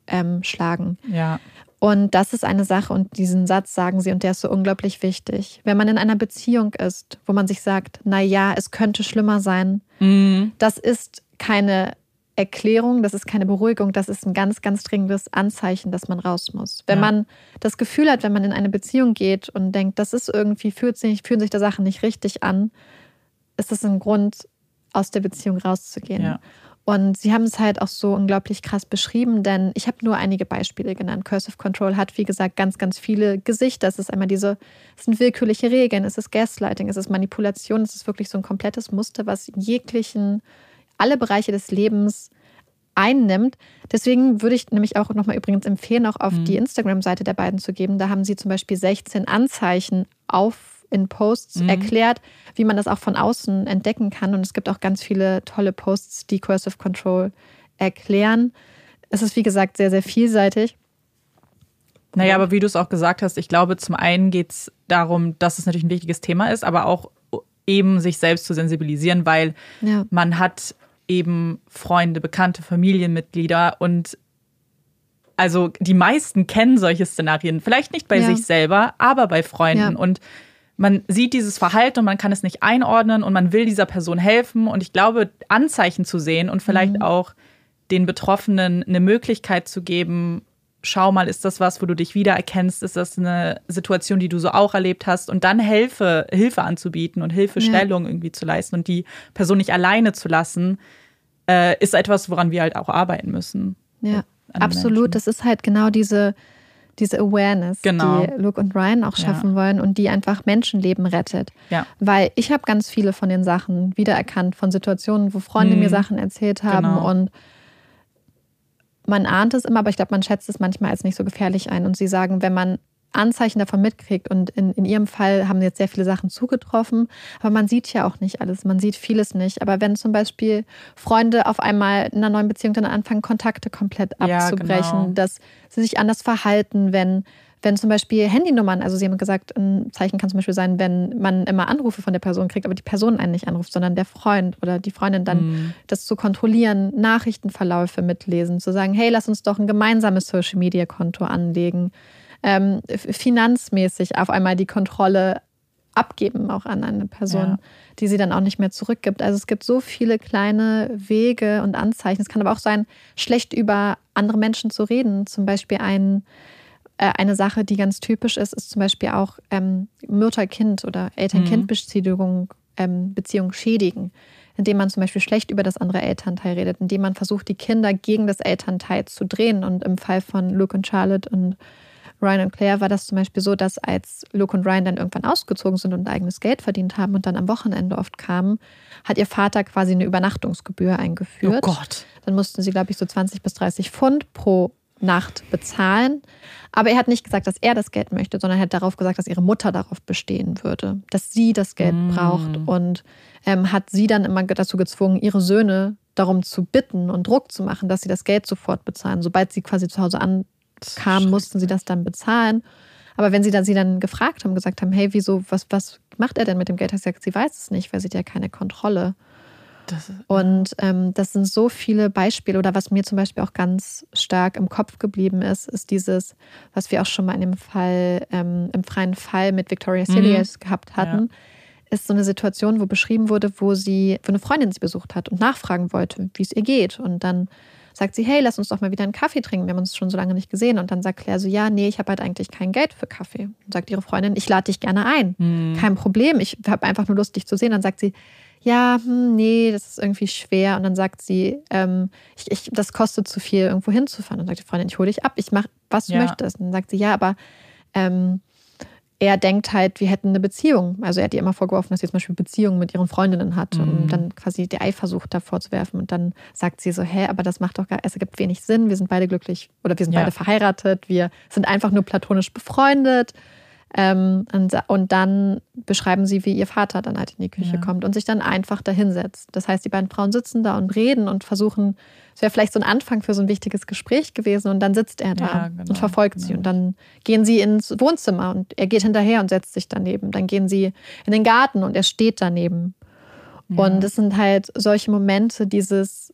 ähm, schlagen. Ja. Und das ist eine Sache und diesen Satz sagen sie und der ist so unglaublich wichtig. Wenn man in einer Beziehung ist, wo man sich sagt, na ja, es könnte schlimmer sein, mhm. das ist keine Erklärung, das ist keine Beruhigung, das ist ein ganz, ganz dringendes Anzeichen, dass man raus muss. Wenn ja. man das Gefühl hat, wenn man in eine Beziehung geht und denkt, das ist irgendwie, fühlt sich, fühlen sich der Sachen nicht richtig an, ist das ein Grund, aus der Beziehung rauszugehen. Ja. Und sie haben es halt auch so unglaublich krass beschrieben, denn ich habe nur einige Beispiele genannt. Cursive Control hat, wie gesagt, ganz, ganz viele Gesichter. Es ist einmal diese, es sind willkürliche Regeln, es ist Gaslighting, es ist Manipulation, es ist wirklich so ein komplettes Muster, was jeglichen, alle Bereiche des Lebens einnimmt. Deswegen würde ich nämlich auch nochmal übrigens empfehlen, auch auf mhm. die Instagram-Seite der beiden zu geben. Da haben sie zum Beispiel 16 Anzeichen auf in Posts mhm. erklärt, wie man das auch von außen entdecken kann. Und es gibt auch ganz viele tolle Posts, die Cursive Control erklären. Es ist, wie gesagt, sehr, sehr vielseitig. Naja, aber wie du es auch gesagt hast, ich glaube, zum einen geht es darum, dass es natürlich ein wichtiges Thema ist, aber auch eben sich selbst zu sensibilisieren, weil ja. man hat eben Freunde, bekannte Familienmitglieder und also die meisten kennen solche Szenarien, vielleicht nicht bei ja. sich selber, aber bei Freunden. Ja. Und man sieht dieses Verhalten und man kann es nicht einordnen und man will dieser Person helfen. Und ich glaube, Anzeichen zu sehen und vielleicht mhm. auch den Betroffenen eine Möglichkeit zu geben, schau mal, ist das was, wo du dich wiedererkennst? Ist das eine Situation, die du so auch erlebt hast? Und dann Hilfe, Hilfe anzubieten und Hilfestellung ja. irgendwie zu leisten und die Person nicht alleine zu lassen, äh, ist etwas, woran wir halt auch arbeiten müssen. Ja, absolut. Menschen. Das ist halt genau diese diese Awareness, genau. die Luke und Ryan auch schaffen ja. wollen und die einfach Menschenleben rettet. Ja. Weil ich habe ganz viele von den Sachen wiedererkannt, von Situationen, wo Freunde hm. mir Sachen erzählt haben genau. und man ahnt es immer, aber ich glaube, man schätzt es manchmal als nicht so gefährlich ein. Und sie sagen, wenn man Anzeichen davon mitkriegt. Und in, in ihrem Fall haben jetzt sehr viele Sachen zugetroffen. Aber man sieht ja auch nicht alles. Man sieht vieles nicht. Aber wenn zum Beispiel Freunde auf einmal in einer neuen Beziehung dann anfangen, Kontakte komplett abzubrechen, ja, genau. dass sie sich anders verhalten, wenn, wenn zum Beispiel Handynummern, also Sie haben gesagt, ein Zeichen kann zum Beispiel sein, wenn man immer Anrufe von der Person kriegt, aber die Person einen nicht anruft, sondern der Freund oder die Freundin dann mm. das zu kontrollieren, Nachrichtenverläufe mitlesen, zu sagen, hey, lass uns doch ein gemeinsames Social-Media-Konto anlegen ähm, finanzmäßig auf einmal die Kontrolle abgeben, auch an eine Person, ja. die sie dann auch nicht mehr zurückgibt. Also es gibt so viele kleine Wege und Anzeichen. Es kann aber auch sein, schlecht über andere Menschen zu reden. Zum Beispiel ein, äh, eine Sache, die ganz typisch ist, ist zum Beispiel auch ähm, Mutter-Kind oder Eltern-Kind-Beziehung ähm, Beziehung schädigen indem man zum Beispiel schlecht über das andere Elternteil redet, indem man versucht, die Kinder gegen das Elternteil zu drehen. Und im Fall von Luke und Charlotte und Ryan und Claire war das zum Beispiel so, dass als Luke und Ryan dann irgendwann ausgezogen sind und eigenes Geld verdient haben und dann am Wochenende oft kamen, hat ihr Vater quasi eine Übernachtungsgebühr eingeführt. Oh Gott. Dann mussten sie, glaube ich, so 20 bis 30 Pfund pro Nacht bezahlen. Aber er hat nicht gesagt, dass er das Geld möchte, sondern er hat darauf gesagt, dass ihre Mutter darauf bestehen würde, dass sie das Geld mm. braucht und ähm, hat sie dann immer dazu gezwungen, ihre Söhne darum zu bitten und Druck zu machen, dass sie das Geld sofort bezahlen, sobald sie quasi zu Hause an kam, mussten sie das dann bezahlen. Aber wenn sie dann sie dann gefragt haben, gesagt haben, hey, wieso, was, was macht er denn mit dem Geld? Hat sie gesagt, sie weiß es nicht, weil sie hat ja keine Kontrolle. Das, und ähm, das sind so viele Beispiele. Oder was mir zum Beispiel auch ganz stark im Kopf geblieben ist, ist dieses, was wir auch schon mal in dem Fall, ähm, im freien Fall mit Victoria Silius mhm. gehabt hatten. Ja. Ist so eine Situation, wo beschrieben wurde, wo sie, wo eine Freundin sie besucht hat und nachfragen wollte, wie es ihr geht. Und dann sagt sie, hey, lass uns doch mal wieder einen Kaffee trinken. Wir haben uns schon so lange nicht gesehen. Und dann sagt Claire so, ja, nee, ich habe halt eigentlich kein Geld für Kaffee. Und sagt ihre Freundin, ich lade dich gerne ein. Mhm. Kein Problem, ich habe einfach nur Lust, dich zu sehen. Dann sagt sie, ja, hm, nee, das ist irgendwie schwer. Und dann sagt sie, ähm, ich, ich, das kostet zu viel, irgendwo hinzufahren. Und dann sagt die Freundin, ich hole dich ab, ich mache, was du ja. möchtest. Und dann sagt sie, ja, aber ähm, er denkt halt, wir hätten eine Beziehung. Also er hat ihr immer vorgeworfen, dass sie zum Beispiel Beziehungen mit ihren Freundinnen hat mhm. und dann quasi die Eifersucht davor zu werfen. Und dann sagt sie so, hä, aber das macht doch gar, es ergibt wenig Sinn. Wir sind beide glücklich oder wir sind ja. beide verheiratet. Wir sind einfach nur platonisch befreundet. Ähm, und, und, dann beschreiben sie, wie ihr Vater dann halt in die Küche ja. kommt und sich dann einfach dahinsetzt. Das heißt, die beiden Frauen sitzen da und reden und versuchen, es wäre vielleicht so ein Anfang für so ein wichtiges Gespräch gewesen und dann sitzt er da ja, genau, und verfolgt genau. sie und dann gehen sie ins Wohnzimmer und er geht hinterher und setzt sich daneben. Dann gehen sie in den Garten und er steht daneben. Ja. Und es sind halt solche Momente, dieses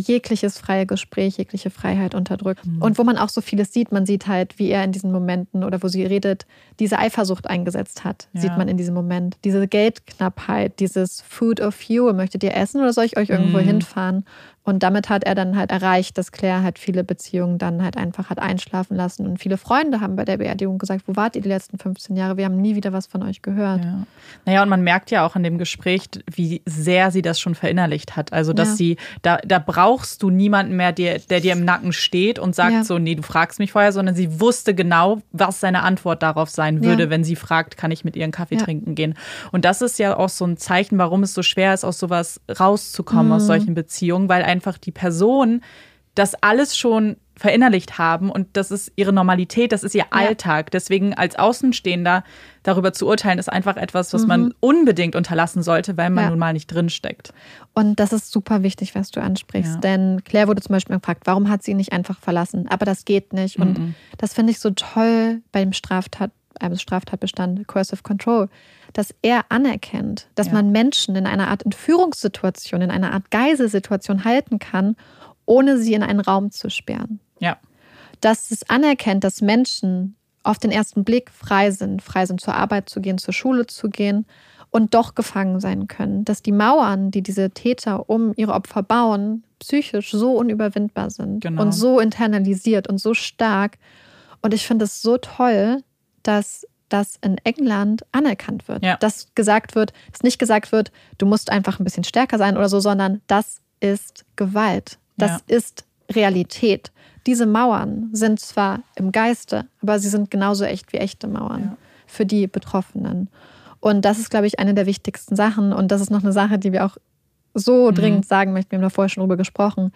jegliches freie Gespräch, jegliche Freiheit unterdrückt. Mhm. Und wo man auch so vieles sieht, man sieht halt, wie er in diesen Momenten oder wo sie redet, diese Eifersucht eingesetzt hat, Ja. sieht man in diesem Moment. Diese Geldknappheit, dieses Food of you, möchtet ihr essen oder soll ich euch irgendwo Mhm. hinfahren? Und damit hat er dann halt erreicht, dass Claire halt viele Beziehungen dann halt einfach hat einschlafen lassen. Und viele Freunde haben bei der Beerdigung gesagt, wo wart ihr die letzten 15 Jahre? Wir haben nie wieder was von euch gehört. Ja. Naja, und man merkt ja auch in dem Gespräch, wie sehr sie das schon verinnerlicht hat. Also, dass Ja. sie, da, da brauchst du niemanden mehr, der, der dir im Nacken steht und sagt Ja. so, nee, du fragst mich vorher, sondern sie wusste genau, was seine Antwort darauf sein würde, Ja. wenn sie fragt, kann ich mit ihr einen Kaffee trinken gehen. Und das ist ja auch so ein Zeichen, warum es so schwer ist, aus sowas rauszukommen, aus Mhm. solchen Beziehungen, weil einfach die Person das alles schon verinnerlicht haben und das ist ihre Normalität, das ist ihr Alltag. Deswegen als Außenstehender darüber zu urteilen, ist einfach etwas, was man unbedingt unterlassen sollte, weil man Mhm. Ja. nun mal nicht drinsteckt. Und das ist super wichtig, was du ansprichst. Ja. Denn Claire wurde zum Beispiel gefragt, warum hat sie ihn nicht einfach verlassen? Aber das geht nicht. Und Mhm. das finde ich so toll beim Straftat, beim Straftatbestand Coercive Control, dass er anerkennt, dass Ja. man Menschen in einer Art Entführungssituation, in einer Art Geiselsituation halten kann, ohne sie in einen Raum zu sperren. Ja. Dass es anerkennt, dass Menschen auf den ersten Blick frei sind, frei sind zur Arbeit zu gehen, zur Schule zu gehen und doch gefangen sein können. Dass die Mauern, die diese Täter um ihre Opfer bauen, psychisch so unüberwindbar sind Genau. und so internalisiert und so stark. Und ich finde es so toll, dass das in England anerkannt wird. Ja. Dass gesagt wird, dass nicht gesagt wird, du musst einfach ein bisschen stärker sein oder so, sondern das ist Gewalt. Das Ja. ist Realität. Diese Mauern sind zwar im Geiste, aber sie sind genauso echt wie echte Mauern Ja. für die Betroffenen. Und das ist, glaube ich, eine der wichtigsten Sachen. Und das ist noch eine Sache, die wir auch so Mhm. dringend sagen möchten. Wir haben da vorher schon drüber gesprochen.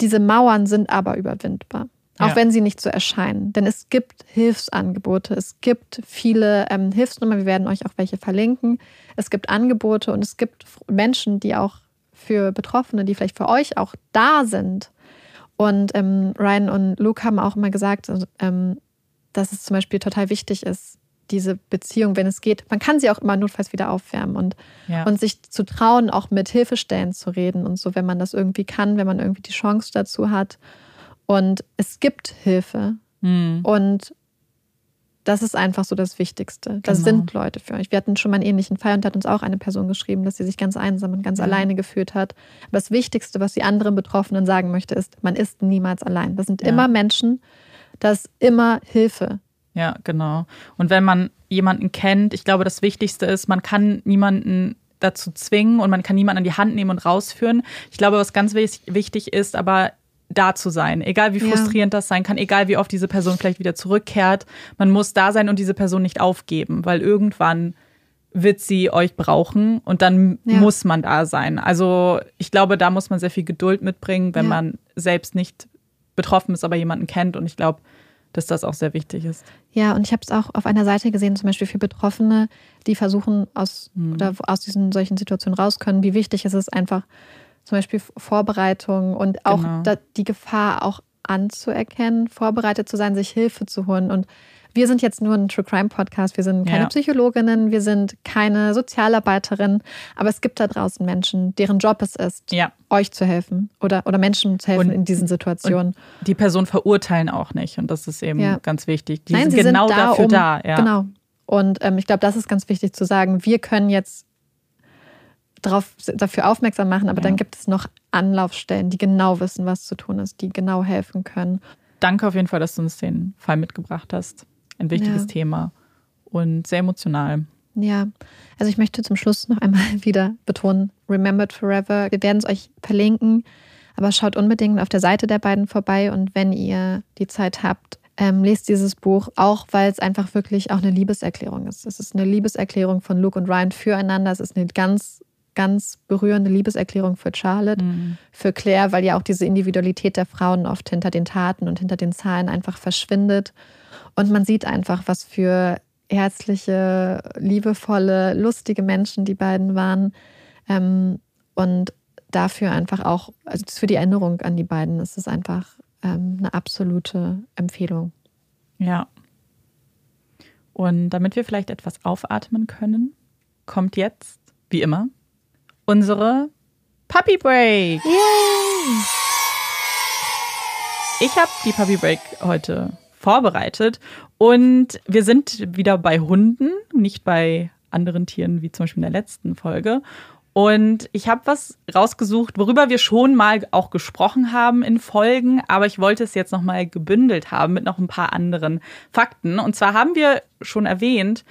Diese Mauern sind aber überwindbar. Auch Ja. wenn sie nicht so erscheinen. Denn es gibt Hilfsangebote. Es gibt viele ähm, Hilfsnummern. Wir werden euch auch welche verlinken. Es gibt Angebote und es gibt Menschen, die auch für Betroffene, die vielleicht für euch auch da sind. Und ähm, Ryan und Luke haben auch immer gesagt, also, ähm, dass es zum Beispiel total wichtig ist, diese Beziehung, wenn es geht, man kann sie auch immer notfalls wieder aufwärmen und, Ja. und sich zu trauen, auch mit Hilfestellen zu reden und so, wenn man das irgendwie kann, wenn man irgendwie die Chance dazu hat. Und es gibt Hilfe Hm. und das ist einfach so das Wichtigste. Da Genau. sind Leute für euch. Wir hatten schon mal einen ähnlichen Fall und da hat uns auch eine Person geschrieben, dass sie sich ganz einsam und ganz Ja. alleine gefühlt hat. Aber das Wichtigste, was sie anderen Betroffenen sagen möchte, ist, man ist niemals allein. Das sind Ja. immer Menschen, das ist immer Hilfe. Ja, genau. Und wenn man jemanden kennt, ich glaube, das Wichtigste ist, man kann niemanden dazu zwingen und man kann niemanden an die Hand nehmen und rausführen. Ich glaube, was ganz wichtig ist, aber da zu sein, egal wie Ja. frustrierend das sein kann, egal wie oft diese Person vielleicht wieder zurückkehrt, man muss da sein und diese Person nicht aufgeben, weil irgendwann wird sie euch brauchen und dann Ja. muss man da sein. Also ich glaube, da muss man sehr viel Geduld mitbringen, wenn Ja. man selbst nicht betroffen ist, aber jemanden kennt. Und ich glaube, dass das auch sehr wichtig ist. Ja, und ich habe es auch auf einer Seite gesehen, zum Beispiel für Betroffene, die versuchen, aus, Mhm. oder aus diesen solchen Situationen raus können, wie wichtig es ist, einfach zum Beispiel Vorbereitung und auch Genau. die Gefahr auch anzuerkennen, vorbereitet zu sein, sich Hilfe zu holen. Und wir sind jetzt nur ein True Crime Podcast, wir sind keine Ja. Psychologinnen, wir sind keine Sozialarbeiterin, aber es gibt da draußen Menschen, deren Job es ist, Ja. euch zu helfen oder, oder Menschen zu helfen Und- in diesen Situationen. Die Person verurteilen auch nicht. Und das ist eben Ja. ganz wichtig. Die Nein, sind sie genau sind da, dafür um, da. Ja. Genau. Und ähm, ich glaube, das ist ganz wichtig zu sagen. Wir können jetzt darauf, dafür aufmerksam machen, aber Ja. dann gibt es noch Anlaufstellen, die genau wissen, was zu tun ist, die genau helfen können. Danke auf jeden Fall, dass du uns den Fall mitgebracht hast. Ein wichtiges Ja. Thema und sehr emotional. Ja, also ich möchte zum Schluss noch einmal wieder betonen, Remembered Forever. Wir werden es euch verlinken, aber schaut unbedingt auf der Seite der beiden vorbei und wenn ihr die Zeit habt, ähm, lest dieses Buch, auch weil es einfach wirklich auch eine Liebeserklärung ist. Es ist eine Liebeserklärung von Luke und Ryan füreinander. Es ist eine ganz, ganz berührende Liebeserklärung für Charlotte, für Claire, weil ja auch diese Individualität der Frauen oft hinter den Taten und hinter den Zahlen einfach verschwindet. Und man sieht einfach, was für herzliche, liebevolle, lustige Menschen die beiden waren. Ähm, und dafür einfach auch, also für die Erinnerung an die beiden ist es einfach ähm, eine absolute Empfehlung. Ja. Und damit wir vielleicht etwas aufatmen können, kommt jetzt, wie immer, unsere Puppy Break. Yay! Ich habe die Puppy Break heute vorbereitet und wir sind wieder bei Hunden, nicht bei anderen Tieren wie zum Beispiel in der letzten Folge. Und ich habe was rausgesucht, worüber wir schon mal auch gesprochen haben in Folgen, aber ich wollte es jetzt nochmal gebündelt haben mit noch ein paar anderen Fakten. Und zwar haben wir schon erwähnt,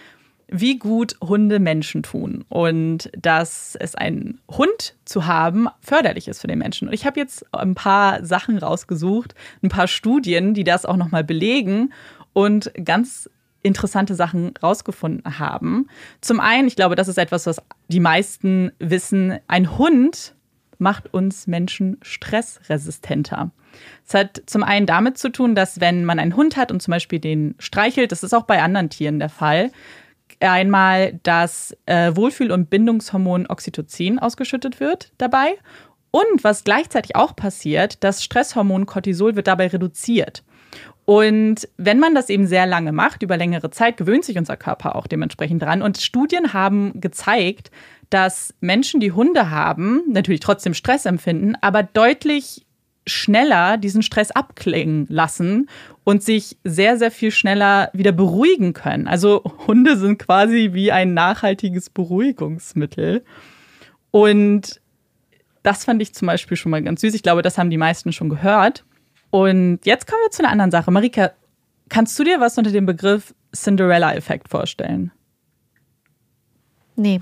wie gut Hunde Menschen tun und dass es einen Hund zu haben förderlich ist für den Menschen. Und ich habe jetzt ein paar Sachen rausgesucht, ein paar Studien, die das auch nochmal belegen und ganz interessante Sachen rausgefunden haben. Zum einen, ich glaube, das ist etwas, was die meisten wissen, ein Hund macht uns Menschen stressresistenter. Es hat zum einen damit zu tun, dass wenn man einen Hund hat und zum Beispiel den streichelt, das ist auch bei anderen Tieren der Fall, einmal das äh, Wohlfühl- und Bindungshormon Oxytocin ausgeschüttet wird dabei. Und was gleichzeitig auch passiert, das Stresshormon Cortisol wird dabei reduziert. Und wenn man das eben sehr lange macht, über längere Zeit, gewöhnt sich unser Körper auch dementsprechend dran. Und Studien haben gezeigt, dass Menschen, die Hunde haben, natürlich trotzdem Stress empfinden, aber deutlich schneller diesen Stress abklingen lassen und sich sehr, sehr viel schneller wieder beruhigen können. Also Hunde sind quasi wie ein nachhaltiges Beruhigungsmittel. Und das fand ich zum Beispiel schon mal ganz süß. Ich glaube, das haben die meisten schon gehört. Und jetzt kommen wir zu einer anderen Sache. Marika, kannst du dir was unter dem Begriff Cinderella-Effekt vorstellen? Nee.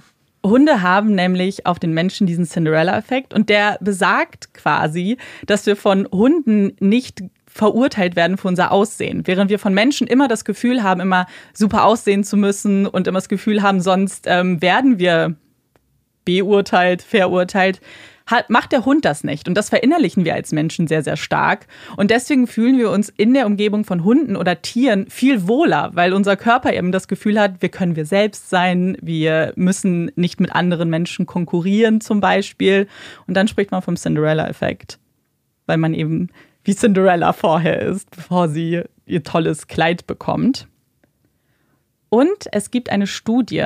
Hunde haben nämlich auf den Menschen diesen Cinderella-Effekt und der besagt quasi, dass wir von Hunden nicht verurteilt werden für unser Aussehen, während wir von Menschen immer das Gefühl haben, immer super aussehen zu müssen und immer das Gefühl haben, sonst ähm, werden wir beurteilt, verurteilt, hat, macht der Hund das nicht. Und das verinnerlichen wir als Menschen sehr, sehr stark. Und deswegen fühlen wir uns in der Umgebung von Hunden oder Tieren viel wohler, weil unser Körper eben das Gefühl hat, wir können wir selbst sein, wir müssen nicht mit anderen Menschen konkurrieren zum Beispiel. Und dann spricht man vom Cinderella-Effekt, weil man eben wie Cinderella vorher ist, bevor sie ihr tolles Kleid bekommt. Und es gibt eine Studie,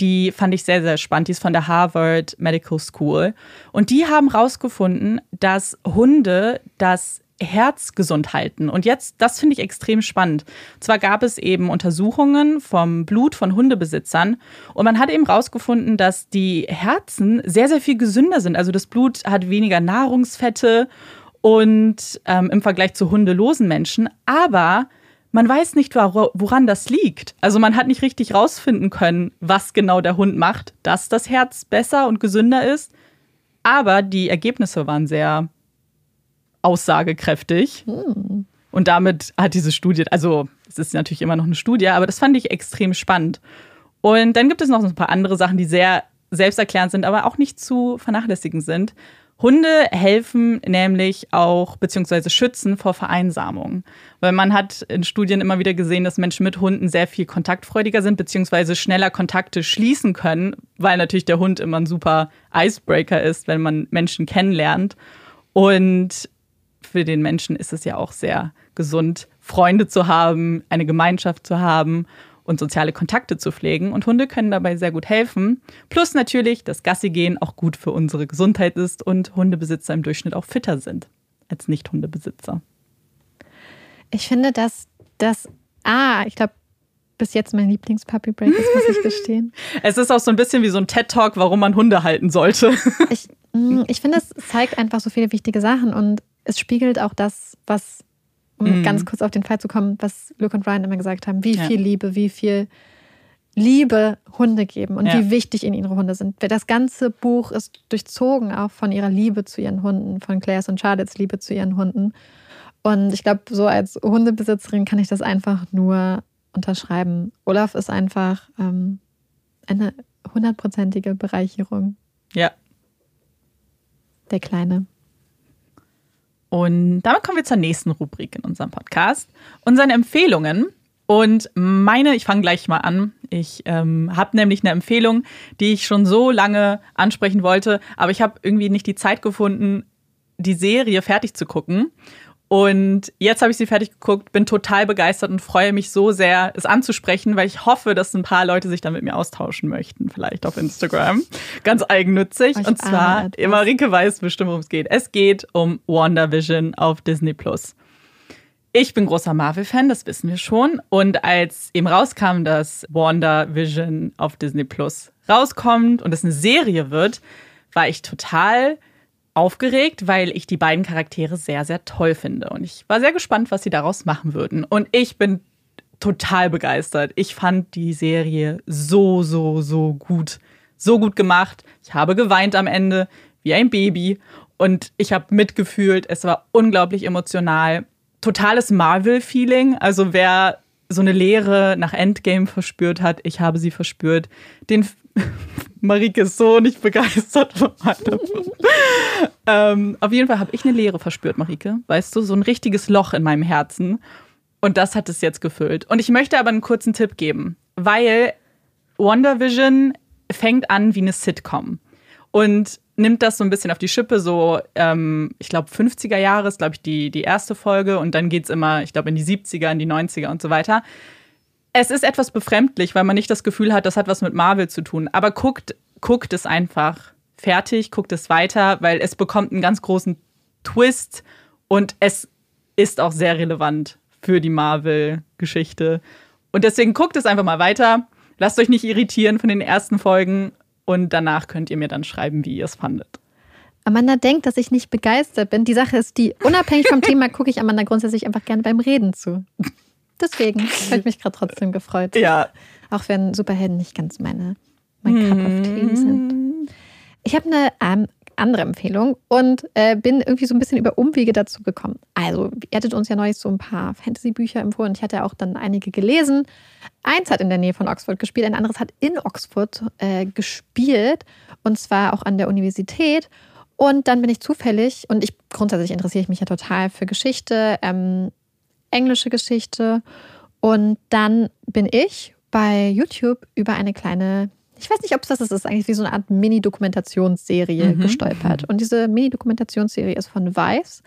die fand ich sehr, sehr spannend. Die ist von der Harvard Medical School. Und die haben herausgefunden, dass Hunde das Herz gesund halten. Und jetzt, das finde ich extrem spannend. Zwar gab es eben Untersuchungen vom Blut von Hundebesitzern und man hat eben herausgefunden, dass die Herzen sehr, sehr viel gesünder sind. Also das Blut hat weniger Nahrungsfette und ähm, im Vergleich zu hundelosen Menschen. Aber man weiß nicht, woran das liegt. Also man hat nicht richtig rausfinden können, was genau der Hund macht, dass das Herz besser und gesünder ist. Aber die Ergebnisse waren sehr aussagekräftig. Hm. Und damit hat diese Studie, also es ist natürlich immer noch eine Studie, aber das fand ich extrem spannend. Und dann gibt es noch ein paar andere Sachen, die sehr selbsterklärend sind, aber auch nicht zu vernachlässigen sind. Hunde helfen nämlich auch beziehungsweise schützen vor Vereinsamung. Weil man hat in Studien immer wieder gesehen, dass Menschen mit Hunden sehr viel kontaktfreudiger sind, beziehungsweise schneller Kontakte schließen können, weil natürlich der Hund immer ein super Icebreaker ist, wenn man Menschen kennenlernt. Und für den Menschen ist es ja auch sehr gesund, Freunde zu haben, eine Gemeinschaft zu haben und soziale Kontakte zu pflegen. Und Hunde können dabei sehr gut helfen. Plus natürlich, dass Gassi-Gehen auch gut für unsere Gesundheit ist und Hundebesitzer im Durchschnitt auch fitter sind als Nicht-Hundebesitzer. Ich finde, dass das, ah, ich glaube, bis jetzt mein Lieblings-Puppy-Break ist, muss ich gestehen. es ist auch so ein bisschen wie so ein TED-Talk, warum man Hunde halten sollte. ich, mm, ich finde, es zeigt einfach so viele wichtige Sachen und es spiegelt auch das, was um mhm. ganz kurz auf den Fall zu kommen, was Luke und Ryan immer gesagt haben, wie ja. viel Liebe, wie viel Liebe Hunde geben und ja. wie wichtig ihnen ihre Hunde sind. Das ganze Buch ist durchzogen auch von ihrer Liebe zu ihren Hunden, von Claires und Charlottes Liebe zu ihren Hunden. Und ich glaube, so als Hundebesitzerin kann ich das einfach nur unterschreiben. Olaf ist einfach ähm, eine hundertprozentige Bereicherung. Ja. Der Kleine. Und damit kommen wir zur nächsten Rubrik in unserem Podcast. Unseren Empfehlungen. Und meine, ich fange gleich mal an. Ich ähm, habe nämlich eine Empfehlung, die ich schon so lange ansprechen wollte, aber ich habe irgendwie nicht die Zeit gefunden, die Serie fertig zu gucken. Und jetzt habe ich sie fertig geguckt, bin total begeistert und freue mich so sehr, es anzusprechen, weil ich hoffe, dass ein paar Leute sich dann mit mir austauschen möchten, vielleicht auf Instagram. Ganz eigennützig. Ich und zwar, Marike weiß bestimmt, worum es geht. Es geht um WandaVision auf Disney Plus. Ich bin großer Marvel-Fan, das wissen wir schon. Und als eben rauskam, dass WandaVision auf Disney Plus rauskommt und es eine Serie wird, war ich total aufgeregt, weil ich die beiden Charaktere sehr, sehr toll finde. Und ich war sehr gespannt, was sie daraus machen würden. Und ich bin total begeistert. Ich fand die Serie so, so, so gut. So gut gemacht. Ich habe geweint am Ende wie ein Baby. Und ich habe mitgefühlt. Es war unglaublich emotional. Totales Marvel-Feeling. Also wer so eine Leere nach Endgame verspürt hat, ich habe sie verspürt. Den Marike ist so nicht begeistert von ähm, Auf jeden Fall habe ich eine Leere verspürt, Marike. Weißt du, so ein richtiges Loch in meinem Herzen. Und das hat es jetzt gefüllt. Und ich möchte aber einen kurzen Tipp geben, weil WandaVision fängt an wie eine Sitcom und nimmt das so ein bisschen auf die Schippe, so, ähm, ich glaube, 50er Jahre ist, glaube ich, die, die erste Folge und dann geht es immer, ich glaube, in die 70er, in die 90er und so weiter. Es ist etwas befremdlich, weil man nicht das Gefühl hat, das hat was mit Marvel zu tun. Aber guckt, guckt es einfach fertig, guckt es weiter, weil es bekommt einen ganz großen Twist und es ist auch sehr relevant für die Marvel-Geschichte. Und deswegen guckt es einfach mal weiter. Lasst euch nicht irritieren von den ersten Folgen und danach könnt ihr mir dann schreiben, wie ihr es fandet. Amanda denkt, dass ich nicht begeistert bin. Die Sache ist die, unabhängig vom Thema gucke ich Amanda grundsätzlich einfach gerne beim Reden zu. Deswegen habe ich mich gerade trotzdem gefreut. Ja. Auch wenn Superhelden nicht ganz meine, mein Cup of Tea sind. Ich habe eine ähm, andere Empfehlung und äh, bin irgendwie so ein bisschen über Umwege dazu gekommen. Also, ihr hattet uns ja neulich so ein paar Fantasy-Bücher empfohlen. Ich hatte auch dann einige gelesen. Eins hat in der Nähe von Oxford gespielt, ein anderes hat in Oxford äh, gespielt und zwar auch an der Universität. Und dann bin ich zufällig, und ich grundsätzlich interessiere ich mich ja total für Geschichte, ähm, englische Geschichte. Und dann bin ich bei YouTube über eine kleine, ich weiß nicht, ob es das ist, ist eigentlich wie so eine Art Mini-Dokumentationsserie mhm. gestolpert. Und diese Mini-Dokumentationsserie ist von Vice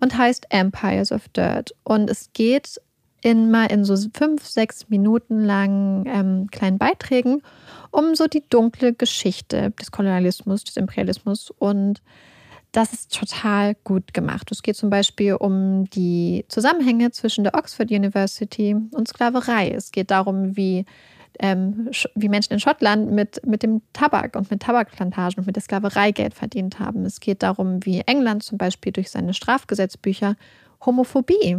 und heißt Empires of Dirt. Und es geht in mal in so fünf, sechs Minuten langen ähm, kleinen Beiträgen um so die dunkle Geschichte des Kolonialismus, des Imperialismus und das ist total gut gemacht. Es geht zum Beispiel um die Zusammenhänge zwischen der Oxford University und Sklaverei. Es geht darum, wie, ähm, wie Menschen in Schottland mit, mit dem Tabak und mit Tabakplantagen und mit der Sklaverei Geld verdient haben. Es geht darum, wie England zum Beispiel durch seine Strafgesetzbücher Homophobie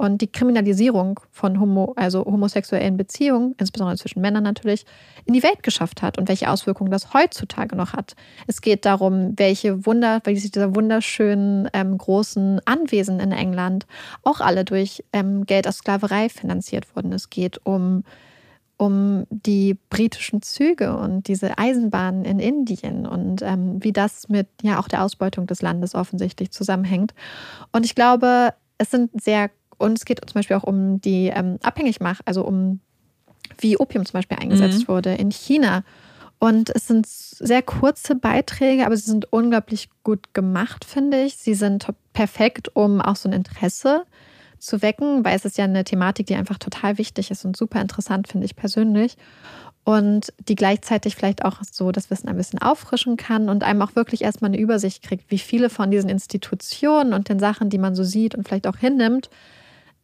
und die Kriminalisierung von Homo, also homosexuellen Beziehungen, insbesondere zwischen Männern natürlich, in die Welt geschafft hat und welche Auswirkungen das heutzutage noch hat. Es geht darum, welche Wunder, welche dieser wunderschönen ähm, großen Anwesen in England auch alle durch ähm, Geld aus Sklaverei finanziert wurden. Es geht um um die britischen Züge und diese Eisenbahnen in Indien und ähm, wie das mit ja auch der Ausbeutung des Landes offensichtlich zusammenhängt. Und ich glaube, es sind sehr und es geht zum Beispiel auch um die ähm, Abhängigmach, also um wie Opium zum Beispiel eingesetzt mhm. wurde in China. Und es sind sehr kurze Beiträge, aber sie sind unglaublich gut gemacht, finde ich. Sie sind perfekt, um auch so ein Interesse zu wecken, weil es ist ja eine Thematik, die einfach total wichtig ist und super interessant, finde ich persönlich. Und die gleichzeitig vielleicht auch so das Wissen ein bisschen auffrischen kann und einem auch wirklich erstmal eine Übersicht kriegt, wie viele von diesen Institutionen und den Sachen, die man so sieht und vielleicht auch hinnimmt,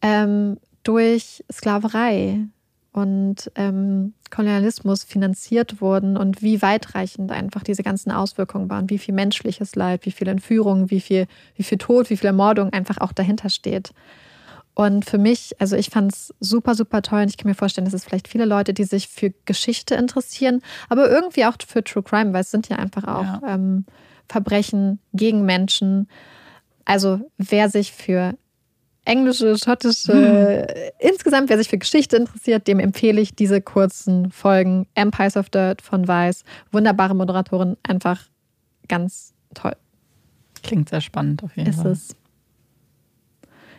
ähm, durch Sklaverei und ähm, Kolonialismus finanziert wurden und wie weitreichend einfach diese ganzen Auswirkungen waren, wie viel menschliches Leid, wie viel Entführung, wie viel, wie viel Tod, wie viel Ermordung einfach auch dahinter steht. Und für mich, also ich fand es super, super toll und ich kann mir vorstellen, dass es vielleicht viele Leute, die sich für Geschichte interessieren, aber irgendwie auch für True Crime, weil es sind ja einfach auch ja. ähm, Verbrechen gegen Menschen. Also wer sich für englische, schottische, hm. insgesamt, wer sich für Geschichte interessiert, dem empfehle ich diese kurzen Folgen. Empires of Dirt von Weiß. Wunderbare Moderatorin, einfach ganz toll. Klingt sehr spannend auf jeden ist Fall. Ist es.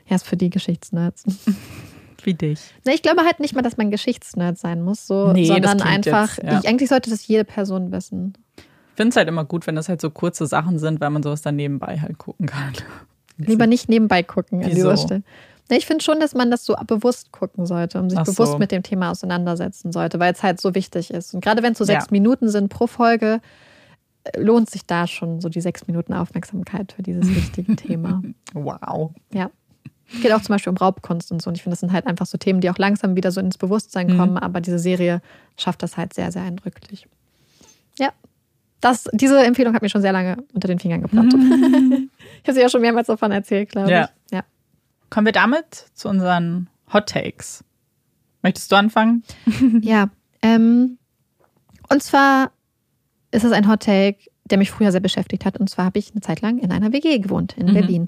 Ja, ist für die Geschichtsnerds. Wie dich. Nee, ich glaube halt nicht mal, dass man Geschichtsnerd sein muss, so, nee, sondern einfach, jetzt, ja. ich, eigentlich sollte das jede Person wissen. Ich finde es halt immer gut, wenn das halt so kurze Sachen sind, weil man sowas dann nebenbei halt gucken kann. Lieber nicht nebenbei gucken an Wieso? dieser Stelle. Ich finde schon, dass man das so bewusst gucken sollte und sich Ach so. bewusst mit dem Thema auseinandersetzen sollte, weil es halt so wichtig ist. Und gerade wenn es so Ja. sechs Minuten sind pro Folge, äh, lohnt sich da schon so die sechs Minuten Aufmerksamkeit für dieses wichtige Thema. Wow. Ja. Es geht auch zum Beispiel um Raubkunst und so. Und ich finde, das sind halt einfach so Themen, die auch langsam wieder so ins Bewusstsein Mhm. kommen. Aber diese Serie schafft das halt sehr, sehr eindrücklich. Ja. Das, diese Empfehlung hat mir schon sehr lange unter den Fingern geploppt. ich habe sie ja schon mehrmals davon erzählt, glaube Ja. ich. Ja. Kommen wir damit zu unseren Hot Takes. Möchtest du anfangen? Ja. Ähm, und zwar ist es ein Hot Take, der mich früher sehr beschäftigt hat. Und zwar habe ich eine Zeit lang in einer WG gewohnt in Mhm. Berlin.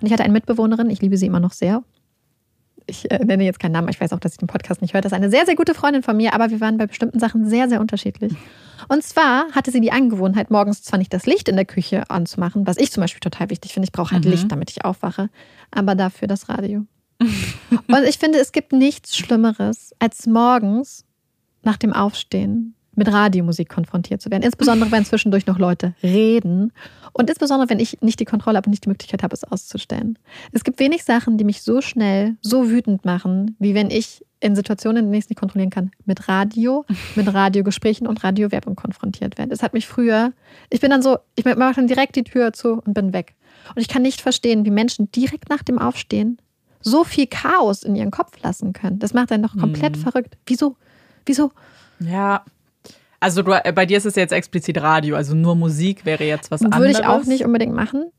Und ich hatte eine Mitbewohnerin, ich liebe sie immer noch sehr. Ich äh, nenne jetzt keinen Namen, ich weiß auch, dass sie den Podcast nicht hört. Das ist eine sehr, sehr gute Freundin von mir, aber wir waren bei bestimmten Sachen sehr, sehr unterschiedlich. Und zwar hatte sie die Angewohnheit, morgens zwar nicht das Licht in der Küche anzumachen, was ich zum Beispiel total wichtig finde. Ich brauche halt Mhm. Licht, damit ich aufwache, aber dafür das Radio. Und ich finde, es gibt nichts Schlimmeres, als morgens nach dem Aufstehen mit Radiomusik konfrontiert zu werden. Insbesondere, wenn zwischendurch noch Leute reden. Und insbesondere, wenn ich nicht die Kontrolle habe und nicht die Möglichkeit habe, es auszustellen. Es gibt wenig Sachen, die mich so schnell, so wütend machen, wie wenn ich in Situationen, in denen ich es nicht kontrollieren kann, mit Radio, mit Radiogesprächen und Radiowerbung konfrontiert werde. Es hat mich früher, ich bin dann so, ich mache dann direkt die Tür zu und bin weg. Und ich kann nicht verstehen, wie Menschen direkt nach dem Aufstehen so viel Chaos in ihren Kopf lassen können. Das macht einen doch komplett verrückt. Wieso? Wieso? Ja. Also du, äh, bei dir ist es jetzt explizit Radio, also nur Musik wäre jetzt was anderes. Würde ich auch nicht unbedingt machen.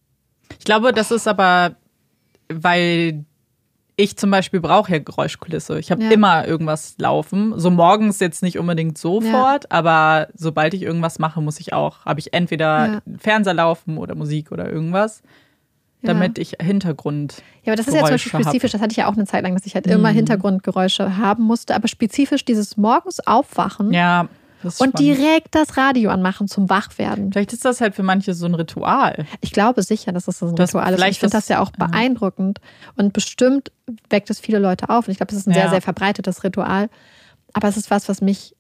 Ich glaube, das ist aber, weil ich zum Beispiel brauche ja Geräuschkulisse. Ich habe Ja. immer irgendwas laufen. So morgens jetzt nicht unbedingt sofort, aber sobald ich irgendwas mache, muss ich auch, habe ich entweder Ja. Fernseher laufen oder Musik oder irgendwas, Ja. damit ich Hintergrund. Ja, aber das ist ja zum Beispiel Geräusche hab. spezifisch. Das hatte ich ja auch eine Zeit lang, dass ich halt immer Hintergrundgeräusche haben musste. Aber spezifisch dieses morgens aufwachen Ja, und spannend. direkt das Radio anmachen zum Wachwerden. Vielleicht ist das halt für manche so ein Ritual. Ich glaube sicher, dass das so ein Das- Ritual ist. Ich finde das- ja auch ja. beeindruckend. Und bestimmt weckt es viele Leute auf. Und ich glaube, das ist ein sehr, Ja. sehr verbreitetes Ritual. Aber es ist was, was mich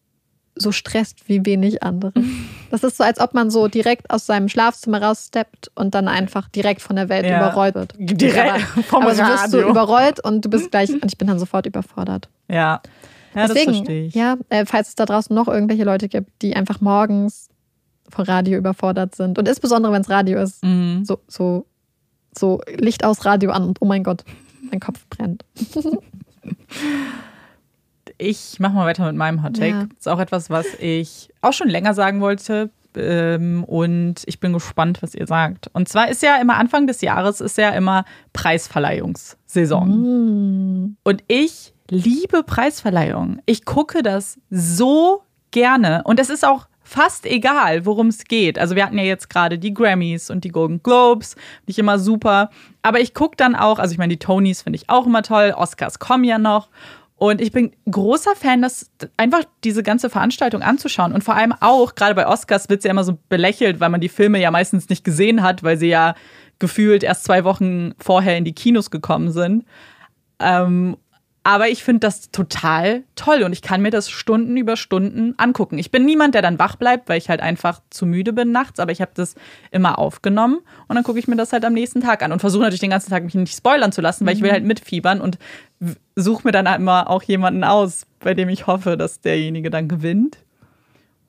so stresst wie wenig andere. Das ist so, als ob man so direkt aus seinem Schlafzimmer raussteppt und dann einfach direkt von der Welt Ja. überrollt wird. Direkt aber, vom aber so wirst du überrollt und du bist gleich, und ich bin dann sofort überfordert. Ja. Ja, das Deswegen, verstehe ich. ja, äh, falls es da draußen noch irgendwelche Leute gibt, die einfach morgens vor Radio überfordert sind und insbesondere wenn es Radio ist, Mhm. so, so, so Licht aus Radio an und oh mein Gott, mein Kopf brennt. Ich mache mal weiter mit meinem Hot Take. Ja. Das ist auch etwas, was ich auch schon länger sagen wollte. Ähm, und ich bin gespannt, was ihr sagt. Und zwar ist ja immer Anfang des Jahres ist ja immer Preisverleihungssaison. Mm. Und ich liebe Preisverleihungen. Ich gucke das so gerne. Und es ist auch fast egal, worum es geht. Also wir hatten ja jetzt gerade die Grammys und die Golden Globes, ich immer super. Aber ich gucke dann auch, also ich meine, die Tonys finde ich auch immer toll, Oscars kommen ja noch. Und ich bin großer Fan, das einfach diese ganze Veranstaltung anzuschauen. Und vor allem auch, gerade bei Oscars wird es ja immer so belächelt, weil man die Filme ja meistens nicht gesehen hat, weil sie ja gefühlt erst zwei Wochen vorher in die Kinos gekommen sind. Ähm, aber ich finde das total toll und ich kann mir das Stunden über Stunden angucken. Ich bin niemand, der dann wach bleibt, weil ich halt einfach zu müde bin nachts, aber ich habe das immer aufgenommen und dann gucke ich mir das halt am nächsten Tag an und versuche natürlich den ganzen Tag mich nicht spoilern zu lassen, weil ich will halt mitfiebern und suche mir dann halt immer auch jemanden aus, bei dem ich hoffe, dass derjenige dann gewinnt.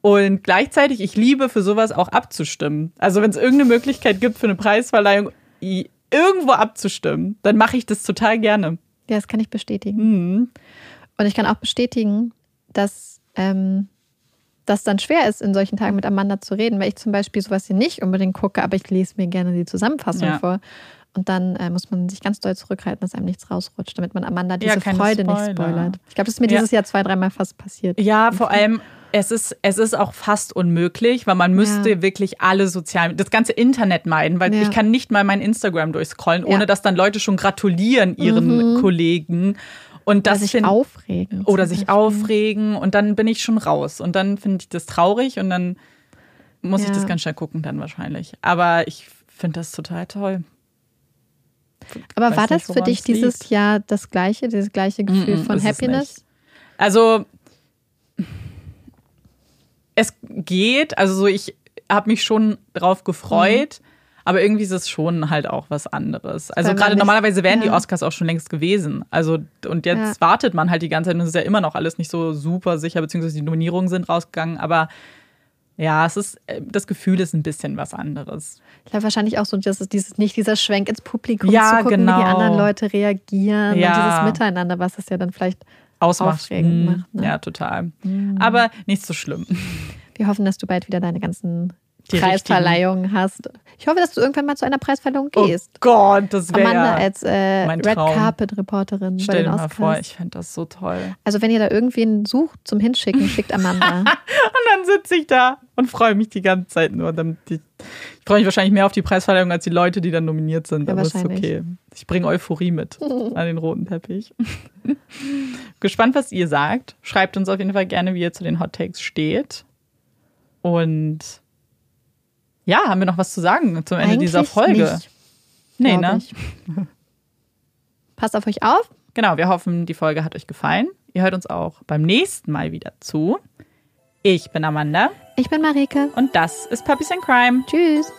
Und gleichzeitig, ich liebe für sowas auch abzustimmen. Also wenn es irgendeine Möglichkeit gibt für eine Preisverleihung, irgendwo abzustimmen, dann mache ich das total gerne. Ja, das kann ich bestätigen. Mhm. Und ich kann auch bestätigen, dass ähm, das dann schwer ist, in solchen Tagen mit Amanda zu reden, weil ich zum Beispiel sowas hier nicht unbedingt gucke, aber ich lese mir gerne die Zusammenfassung Ja. vor. Und dann äh, muss man sich ganz doll zurückhalten, dass einem nichts rausrutscht, damit man Amanda diese Ja, Freude nicht Spoiler. spoilert. Ich glaube, das ist mir Ja. dieses Jahr zwei, dreimal fast passiert. Ja, vor allem, es ist, es ist auch fast unmöglich, weil man müsste Ja. wirklich alle sozialen, das ganze Internet meiden, weil Ja. ich kann nicht mal mein Instagram durchscrollen, ohne Ja. dass dann Leute schon gratulieren ihren Mhm. Kollegen. Und Oder das sich find- aufregen. oder sich Beispiel. aufregen und dann bin ich schon raus. Und dann finde ich das traurig und dann muss ich das ganz schnell gucken dann wahrscheinlich. Aber ich finde das total toll. Aber weiß war nicht, das für dich es dieses liegt. Jahr das gleiche, dieses gleiche Gefühl Mm-mm, von ist es Happiness? Also es geht, also so ich habe mich schon drauf gefreut, Aber irgendwie ist es schon halt auch was anderes. Also gerade normalerweise wären die ja. Oscars auch schon längst gewesen. Also und jetzt Ja. wartet man halt die ganze Zeit und es ist ja immer noch alles nicht so super sicher, beziehungsweise die Nominierungen sind rausgegangen. Aber ja, es ist, äh, das Gefühl ist ein bisschen was anderes. Ich glaube wahrscheinlich auch so, dass es dieses, nicht dieser Schwenk ins Publikum Ja, zu gucken, genau. wie die anderen Leute reagieren Ja. und dieses Miteinander, was es ja dann vielleicht Ausmacht. Aufregend Mm, macht, ne? Ja, total. Aber nicht so schlimm. Wir hoffen, dass du bald wieder deine ganzen Preisverleihungen hast. Ich hoffe, dass du irgendwann mal zu einer Preisverleihung Oh gehst. Gott, das wäre Amanda als äh, Red. Carpet Reporterin bei Stell den dir mal Oscars. vor, ich fände das so toll. also wenn ihr da irgendwen sucht zum Hinschicken, schickt Amanda. Und dann sitze ich da und freue mich die ganze Zeit nur. Damit ich ich freue mich wahrscheinlich mehr auf die Preisverleihung als die Leute, die dann nominiert sind. Ja, aber ist okay. Ich bringe Euphorie mit an den roten Teppich. Gespannt, was ihr sagt. Schreibt uns auf jeden Fall gerne, wie ihr zu den Hot Takes steht. Und ja, haben wir noch was zu sagen zum Ende Eigentlich dieser Folge? Nicht, nee, ne? Ich. Passt auf euch auf. Genau, wir hoffen, die Folge hat euch gefallen. Ihr hört uns auch beim nächsten Mal wieder zu. Ich bin Amanda. Ich bin Marike. Und das ist Puppies and Crime. Tschüss.